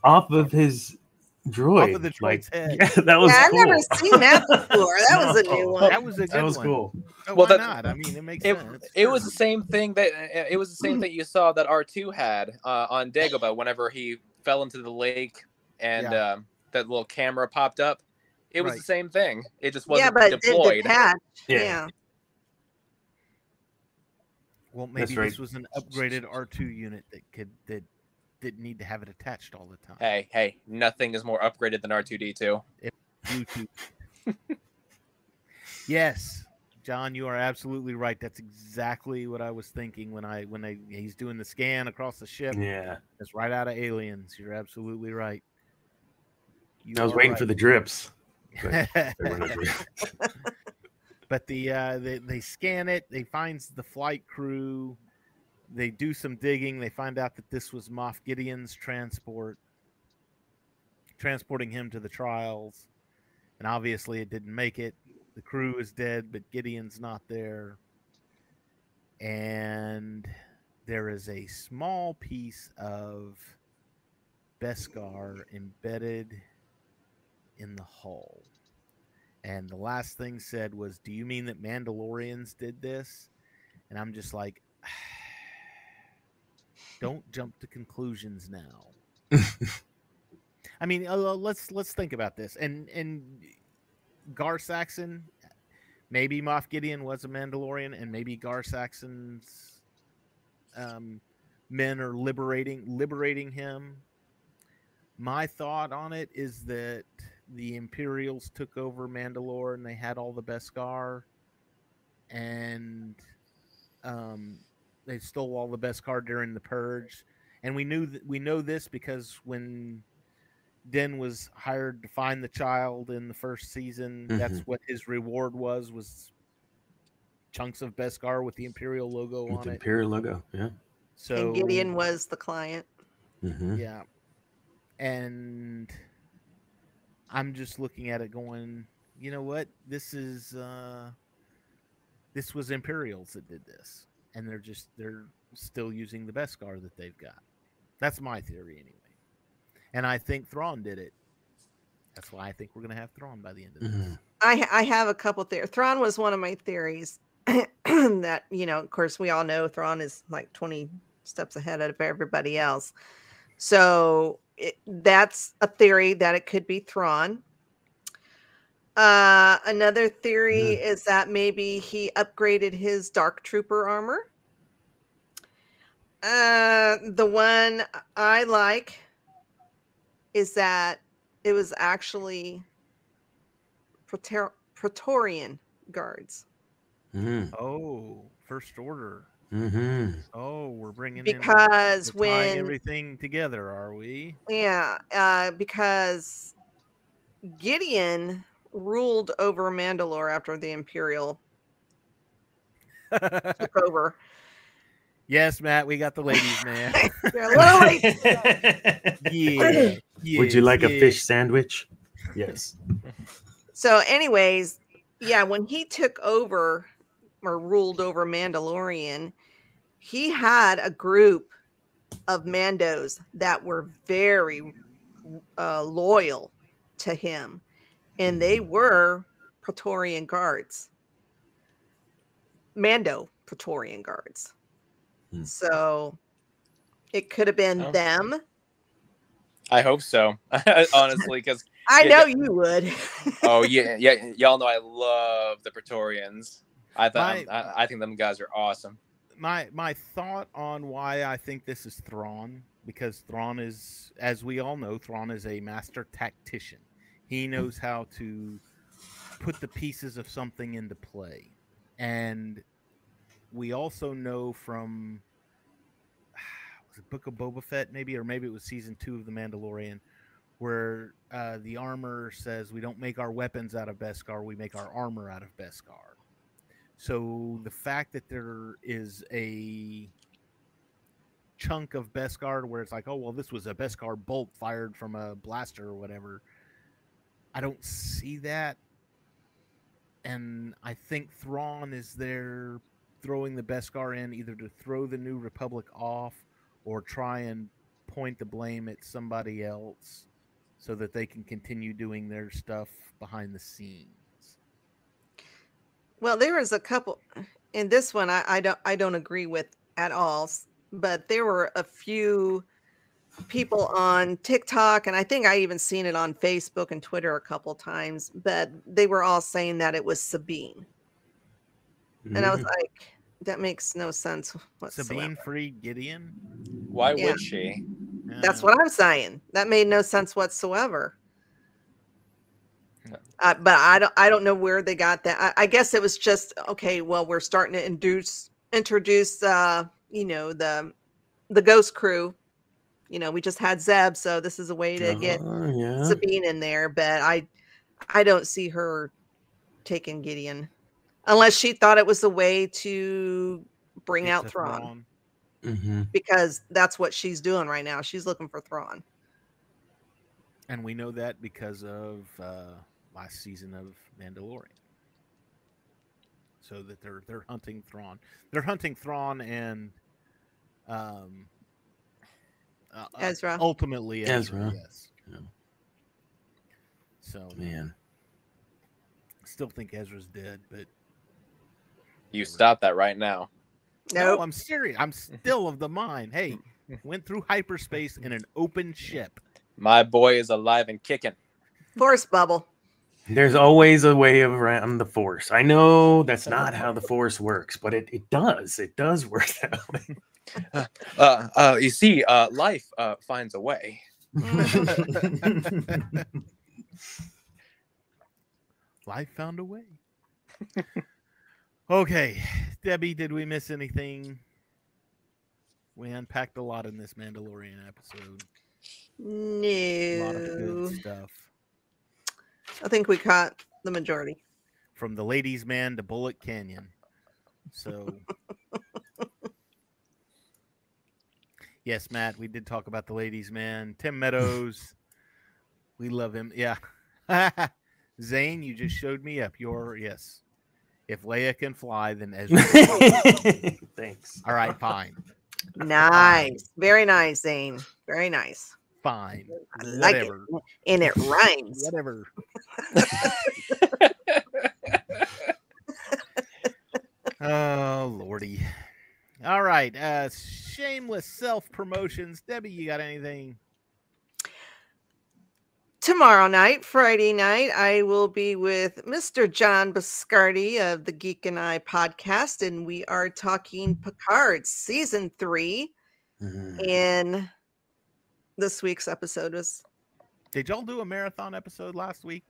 Off of his droid. off of the like, droid's head. (laughs) Yeah, that was Yeah, I've never seen that (laughs) before. That was a new one. That was a good That was one. cool. Oh, Well, why that- not? I mean, it makes It, sense. it was the same thing that uh, it was the same (clears throat) thing you saw that R two had uh, on Dagobah whenever he fell into the lake and Yeah. um, that little camera popped up. It was Right. the same thing. It just wasn't but it deployed. detached. Yeah. Yeah. Well, maybe right. this was an upgraded R two unit that could that didn't need to have it attached all the time. Hey, hey, nothing is more upgraded than R two D two. Bluetooth. (laughs) yes, John, you are absolutely right. That's exactly what I was thinking when I when I he's doing the scan across the ship. Yeah. it's right out of Aliens. You're absolutely right. You I was are waiting for the drips. right. There were no drips. (laughs) but the uh, they they scan it. They find the flight crew. They do some digging. They find out that this was Moff Gideon's transport, transporting him to the trials, and obviously it didn't make it. The crew is dead, but Gideon's not there, and there is a small piece of Beskar embedded in the hull. And the last thing said was, "Do you mean that Mandalorians did this?" And I'm just like, (sighs) "Don't jump to conclusions now." (laughs) I mean, uh, let's let's think about this. And and Gar Saxon, maybe Moff Gideon was a Mandalorian, and maybe Gar Saxon's um, men are liberating liberating him. My thought on it is that the Imperials took over Mandalore and they had all the Beskar, and um, they stole all the Beskar during the purge. And we knew that we know this because when Den was hired to find the child in the first season, that's what his reward was was chunks of Beskar with the Imperial logo With on the it. Imperial logo. Yeah. So and Gideon was the client. hmm yeah. And I'm just looking at it going, you know what? This is uh this was Imperials that did this. And they're just they're still using the Beskar that they've got. That's my theory anyway. And I think Thrawn did it. That's why I think we're gonna have Thrawn by the end of this. hmm I I have a couple there. Thrawn was one of my theories. (clears throat) that you know, of course, we all know Thrawn is like twenty steps ahead of everybody else. So it, that's a theory that it could be Thrawn. Uh, another theory is that maybe he upgraded his Dark Trooper armor. Uh, the one I like is that it was actually Praetor- Praetorian guards hmm Oh, first order. Hmm Oh, we're bringing in because we're tying when everything together, are we? yeah, uh, because Gideon ruled over Mandalore after the Imperial took (laughs) over. yes, Matt, we got the ladies, man. (laughs) They're (laughs) yeah, Would you yes, like a fish sandwich? Yes. so, anyways, yeah, when he took over or ruled over Mandalorian, he had a group of Mandos that were very uh, loyal to him, and they were Praetorian guards, Mando Praetorian guards. Hmm. So it could have been Oh. them. I hope so, (laughs) honestly, because (laughs) I know yeah. you would. oh (laughs) yeah, yeah, y'all know I love the Praetorians. I thought My- I, I think them guys are awesome. my my thought on why I think this is Thrawn because Thrawn is, as we all know, Thrawn is a master tactician. He knows how to put the pieces of something into play, and we also know from (sighs) was it Book of Boba Fett maybe, or maybe it was season two of The Mandalorian, where uh, the armor says we don't make our weapons out of Beskar, we make our armor out of Beskar. So the fact that there is a chunk of Beskar where it's like, oh well, this was a Beskar bolt fired from a blaster or whatever. I don't see that, and I think Thrawn is there throwing the Beskar in either to throw the New Republic off or try and point the blame at somebody else so that they can continue doing their stuff behind the scenes. Well, there was a couple in this one I, I don't I don't agree with at all. But there were a few people on TikTok, and I think I even seen it on Facebook and Twitter a couple times. But they were all saying that it was Sabine, and I was like, that makes no sense whatsoever. Sabine Free Gideon. Why Yeah. would she? That's what I'm saying. That made no sense whatsoever. No. Uh, but I don't I don't know where they got that. I, I guess it was just okay. Well, we're starting to induce introduce uh, you know the the ghost crew. You know, we just had Zeb, so this is a way to get Oh, yeah. Sabine in there. But I I don't see her taking Gideon unless she thought it was a way to bring get out to Thrawn hmm because that's what she's doing right now. She's looking for Thrawn. and we know that because of uh, last season of Mandalorian. So that they're they're hunting Thrawn. They're hunting Thrawn and um, uh, uh, Ezra. Ultimately, Ezra. Ezra. Yes. Yeah. So Man. I still think Ezra's dead, but You stop that right now. no, Nope. I'm serious. I'm still of the mind. Hey, went through hyperspace in an open ship. My boy is alive and kicking. Force bubble. There's always a way around the force. I know that's not how the force works, but it, it does. It does work (laughs) that way. Uh, uh, you see, uh, life uh, finds a way. (laughs) Life found a way. okay, Debbie, did we miss anything? We unpacked a lot in this Mandalorian episode. A lot of good stuff. I think we caught the majority. From the ladies' man to Bullet Canyon. So, yes, Matt, we did talk about the ladies' man. Tim Meadows, we love him. Yeah. (laughs) Zane, you just showed me up. Your yes. If Leia can fly, then Ezra. (laughs) Thanks. All right, fine, Nice, very nice, Zane. Very nice. fine, I like it, and it rhymes. whatever. (laughs) oh lordy! All right, uh, shameless self promotions. Debbie, you got anything? Tomorrow night, Friday night, I will be with Mr. John Biscardi of the Geek and I podcast, and we are talking Picard season three. Mhm. And this week's episode was, Did y'all do a marathon episode last week?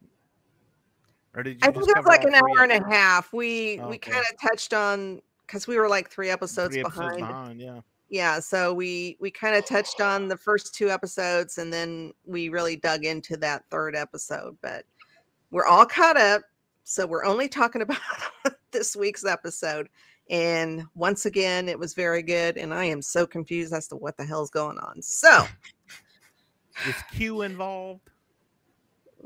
Or did you? I think it was like an hour and a half. We we Okay. kind of touched on because we were like three episodes Three episodes behind. behind, yeah. yeah so we we kind of touched on the first two episodes and then we really dug into that third episode but we're all caught up so we're only talking (laughs) about this week's episode and once again it was very good and i am so confused as to what the hell's going on so (laughs) Is Q involved?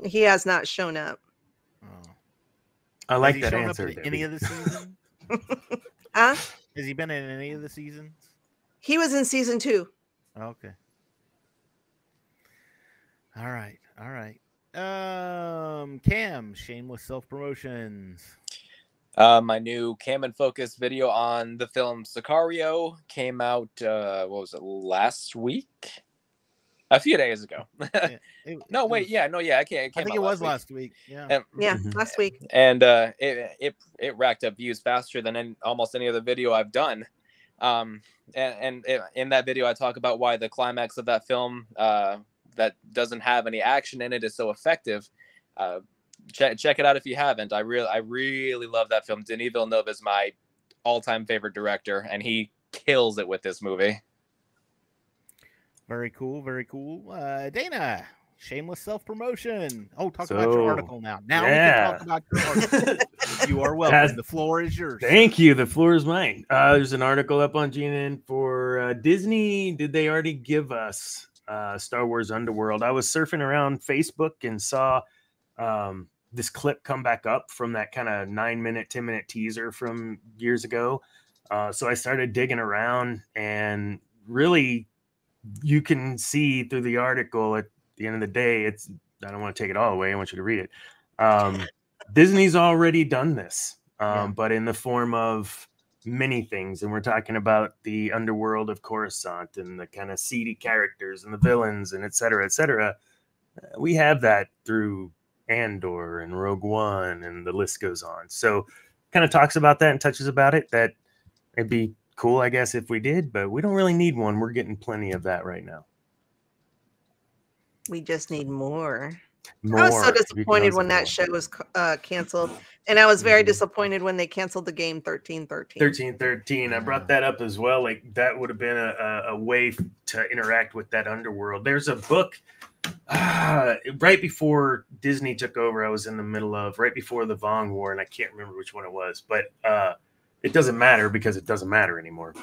he has not shown up Oh. I Has like he that shown answer. Up in any of the seasons? (laughs) huh Has he been in any of the seasons? he was in season two Okay. All right. All right. Um, Cam, shameless self promotions. Uh, my new Cam and Focus video on the film Sicario came out. Uh, what was it last week? A few days ago. (laughs) no, wait, yeah, no, yeah, I can't. I think it was last week. Yeah. And, yeah Mhm. last week and uh, it, it it racked up views faster than any, almost any other video I've done. Um, and, and it, in that video, I talk about why the climax of that film uh, that doesn't have any action in it is so effective. Uh, check check it out if you haven't. I really I really love that film. Denis Villeneuve is my all time favorite director, and he kills it with this movie. Very cool. Very cool. Uh, Dana, shameless self promotion. Oh, talk about your article now. Now yeah. we can talk about your article. (laughs) you are welcome. That's- the floor is yours. Thank you. The floor is mine. Uh, there's an article up on GNN for uh, Disney. Did they already give us uh, Star Wars Underworld? I was surfing around Facebook and saw um, this clip come back up from that kind of nine minute, 10 minute teaser from years ago. Uh, so I started digging around and really you can see through the article at the end of the day, it's, I don't want to take it all away. I want you to read it. Um, Disney's already done this, um, Yeah. but in the form of many things. And we're talking about the underworld of Coruscant and the kind of seedy characters and the villains and et cetera, et cetera. Uh, We have that through Andor and Rogue One, and the list goes on. So, kind of talks about that and touches about it. That it'd be cool, I guess, if we did, but we don't really need one. We're getting plenty of that right now. we just need more More. I was so disappointed when that show was uh, canceled, and I was very Mhm. disappointed when they canceled the game thirteen thirteen. 13 13 i brought that up as well like that would have been a, a, a way to interact with that underworld there's a book uh, (sighs) right before disney took over i was in the middle of right before the vong war and i can't remember which one it was but uh, it doesn't matter because it doesn't matter anymore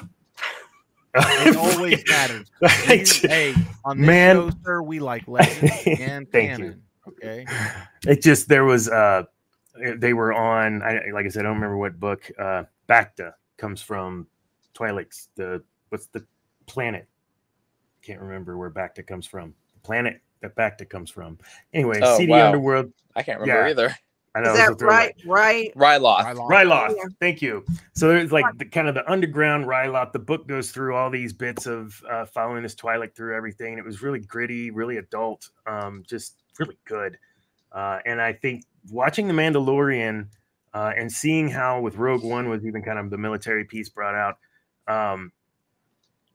It (laughs) always matters. (laughs) I hey, on this Man. show, sir, we like legends (laughs) and Thank you. canon. Okay. it just there was uh they were on i like i said i don't remember what book uh bacta comes from twilight's the what's the planet can't remember where bacta comes from the planet that bacta comes from anyway Oh, cd wow. underworld I can't remember Yeah. either. I know Is that throwback. right? Right? Ryloth. Ryloth. Ryloth. Yeah. Thank you. So there's like the kind of the underground Ryloth. The book goes through all these bits of uh, following this Twilight through everything. It was really gritty, really adult, um, just really good. Uh, and I think watching The Mandalorian uh, and seeing how with Rogue One was even kind of the military piece brought out, um,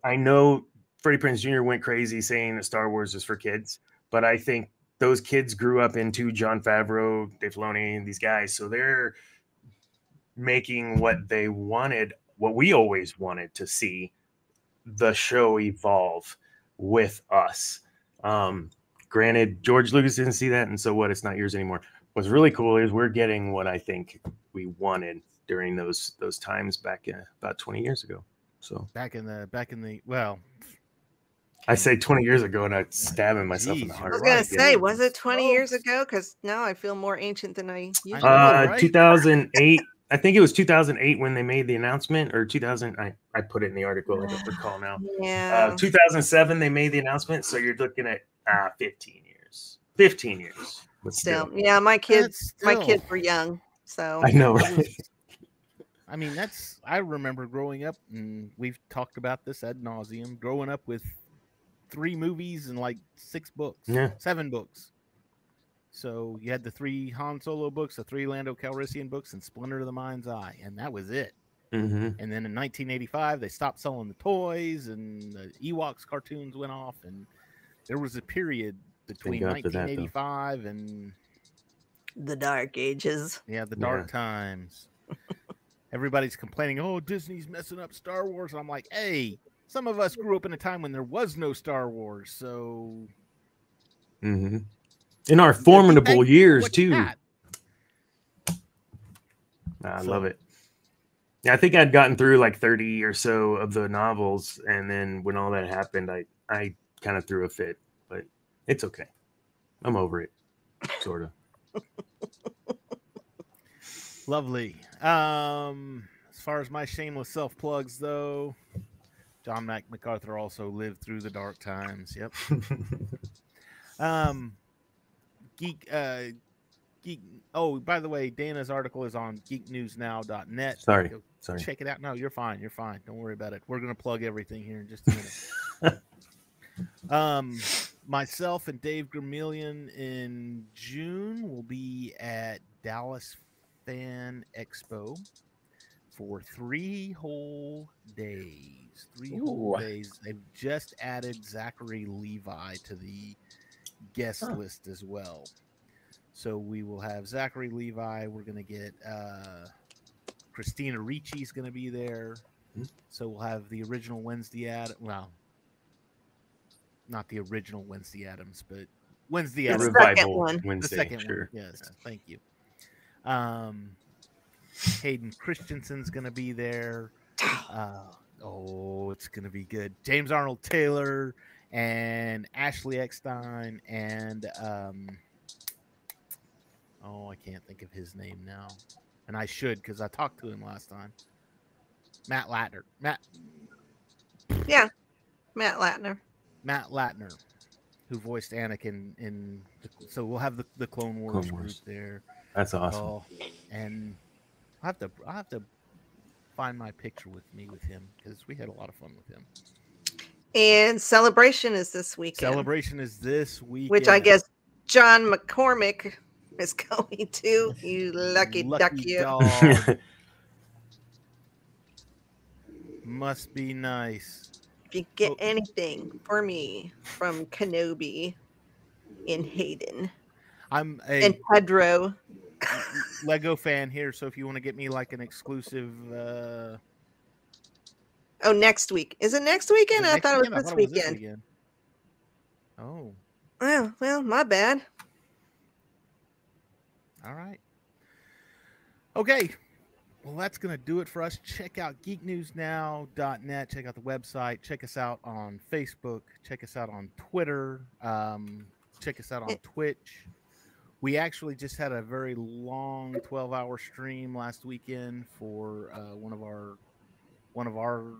I know Freddie Prinze Jr. went crazy saying that Star Wars is for kids, but I think those kids grew up into Jon Favreau, Dave Filoni, these guys, so they're making what they wanted, what we always wanted to see, the show evolve with us. Um, granted, George Lucas didn't see that, and so what? It's not yours anymore. What's really cool is we're getting what I think we wanted during those those times back uh, about 20 years ago. So Back in the back in the well, I say 20 years ago, and I'm stabbing myself in the heart. I was Right, gonna yeah. say, was it 20 years ago? Because now I feel more ancient than I usually. know, do. Uh, right? 2008. I think it was 2008 when they made the announcement, or 2000. I, I put it in the article. I don't recall now. (sighs) yeah. Uh, 2007, they made the announcement. So you're looking at uh, 15 years. 15 years. Still, still, yeah, my kids, that's my kids were young, so (laughs) I know, right? I mean, that's I remember growing up, and we've talked about this ad nauseum. Growing up with three movies and like six books, Yeah. seven books. So you had the three Han Solo books, the three Lando Calrissian books, and Splinter of the Mind's Eye, and that was it. hmm And then in 1985, they stopped selling the toys, and the Ewoks cartoons went off, and there was a period between God for that, 1985 and the dark ages. yeah, the Yeah. dark times. (laughs) Everybody's complaining, "Oh, Disney's messing up Star Wars." And I'm like, "Hey, some of us grew up in a time when there was no Star Wars, so hmm In our formidable thankful years, too. got." I So- love it. Yeah, I think I'd gotten through like 30 or so of the novels, and then when all that happened, I I kind of threw a fit, but it's okay. I'm over it, sort of. (laughs) Lovely. Um, as far as my shameless self plugs, though, John Mac MacArthur also lived through the dark times. Yep. (laughs) Um, geek. Uh, geek. Oh, by the way, Dana's article is on geeknewsnow.net. Sorry, Go sorry. check it out. No, you're fine. You're fine. Don't worry about it. We're gonna plug everything here in just a minute. (laughs) um, myself and Dave Gramillion in June will be at Dallas Fan Expo for three whole days. Three whole Ooh. days. They've just added Zachary Levi to the guest Huh. list as well. So we will have Zachary Levi. We're gonna get uh, Christina Ricci's going to be there. Hmm. So we'll have the original Wednesday ad. Well, not the original Wednesday Addams, but Wednesday The Addams. second revival one. The second sure. one. Yes. Thank you. Um, Hayden Christensen's going to be there. Uh, oh, it's going to be good. James Arnold Taylor and Ashley Eckstein and um, oh, I can't think of his name now, and I should because I talked to him last time. Matt Lanter. Matt Yeah, Matt Lanter. Matt Lanter, who voiced Anakin in. The, so we'll have the, the Clone Wars, Clone group there. That's awesome. Oh, and I have to I have to find my picture with me with him because we had a lot of fun with him. And celebration is this weekend, Celebration is this week, which I guess John McCormick (laughs) is going to. You lucky, duck, you. (laughs) Must be nice. If you get Oh. anything for me from Kenobi in Hayden I'm a and Pedro, Lego fan here, so if you want to get me like an exclusive, uh, oh, next week is it next weekend? is I next thought it was weekend? this thought it weekend. weekend. Oh, Oh, well, my bad. all right. Okay. Well, that's going to do it for us. Check out geeknewsnow.net. Check out the website. Check us out on Facebook. Check us out on Twitter. Um, check us out on. Twitch. We actually just had a very long 12 hour stream last weekend for uh, one of our one of our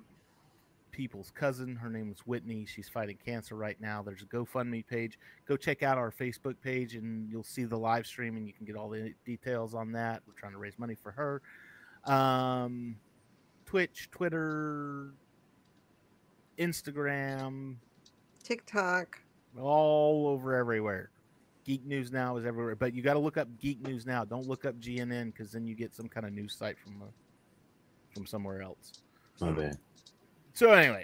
people's cousin. Her name is Whitney. She's fighting cancer right now. There's a GoFundMe page. Go check out our Facebook page and you'll see the live stream and you can get all the details on that. We're trying to raise money for her. Um, Twitch, Twitter, Instagram, TikTok. all over everywhere. Geek News Now is everywhere, but you got to look up Geek News Now. Don't look up GNN because then you get some kind of news site from uh, from somewhere else. My bad. So anyway,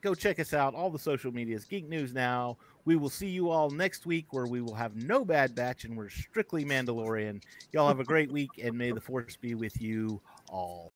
go check us out. All the social medias, Geek News Now. We will see you all next week where we will have no Bad Batch and we're strictly Mandalorian. Y'all have a great week and may the force be with you all.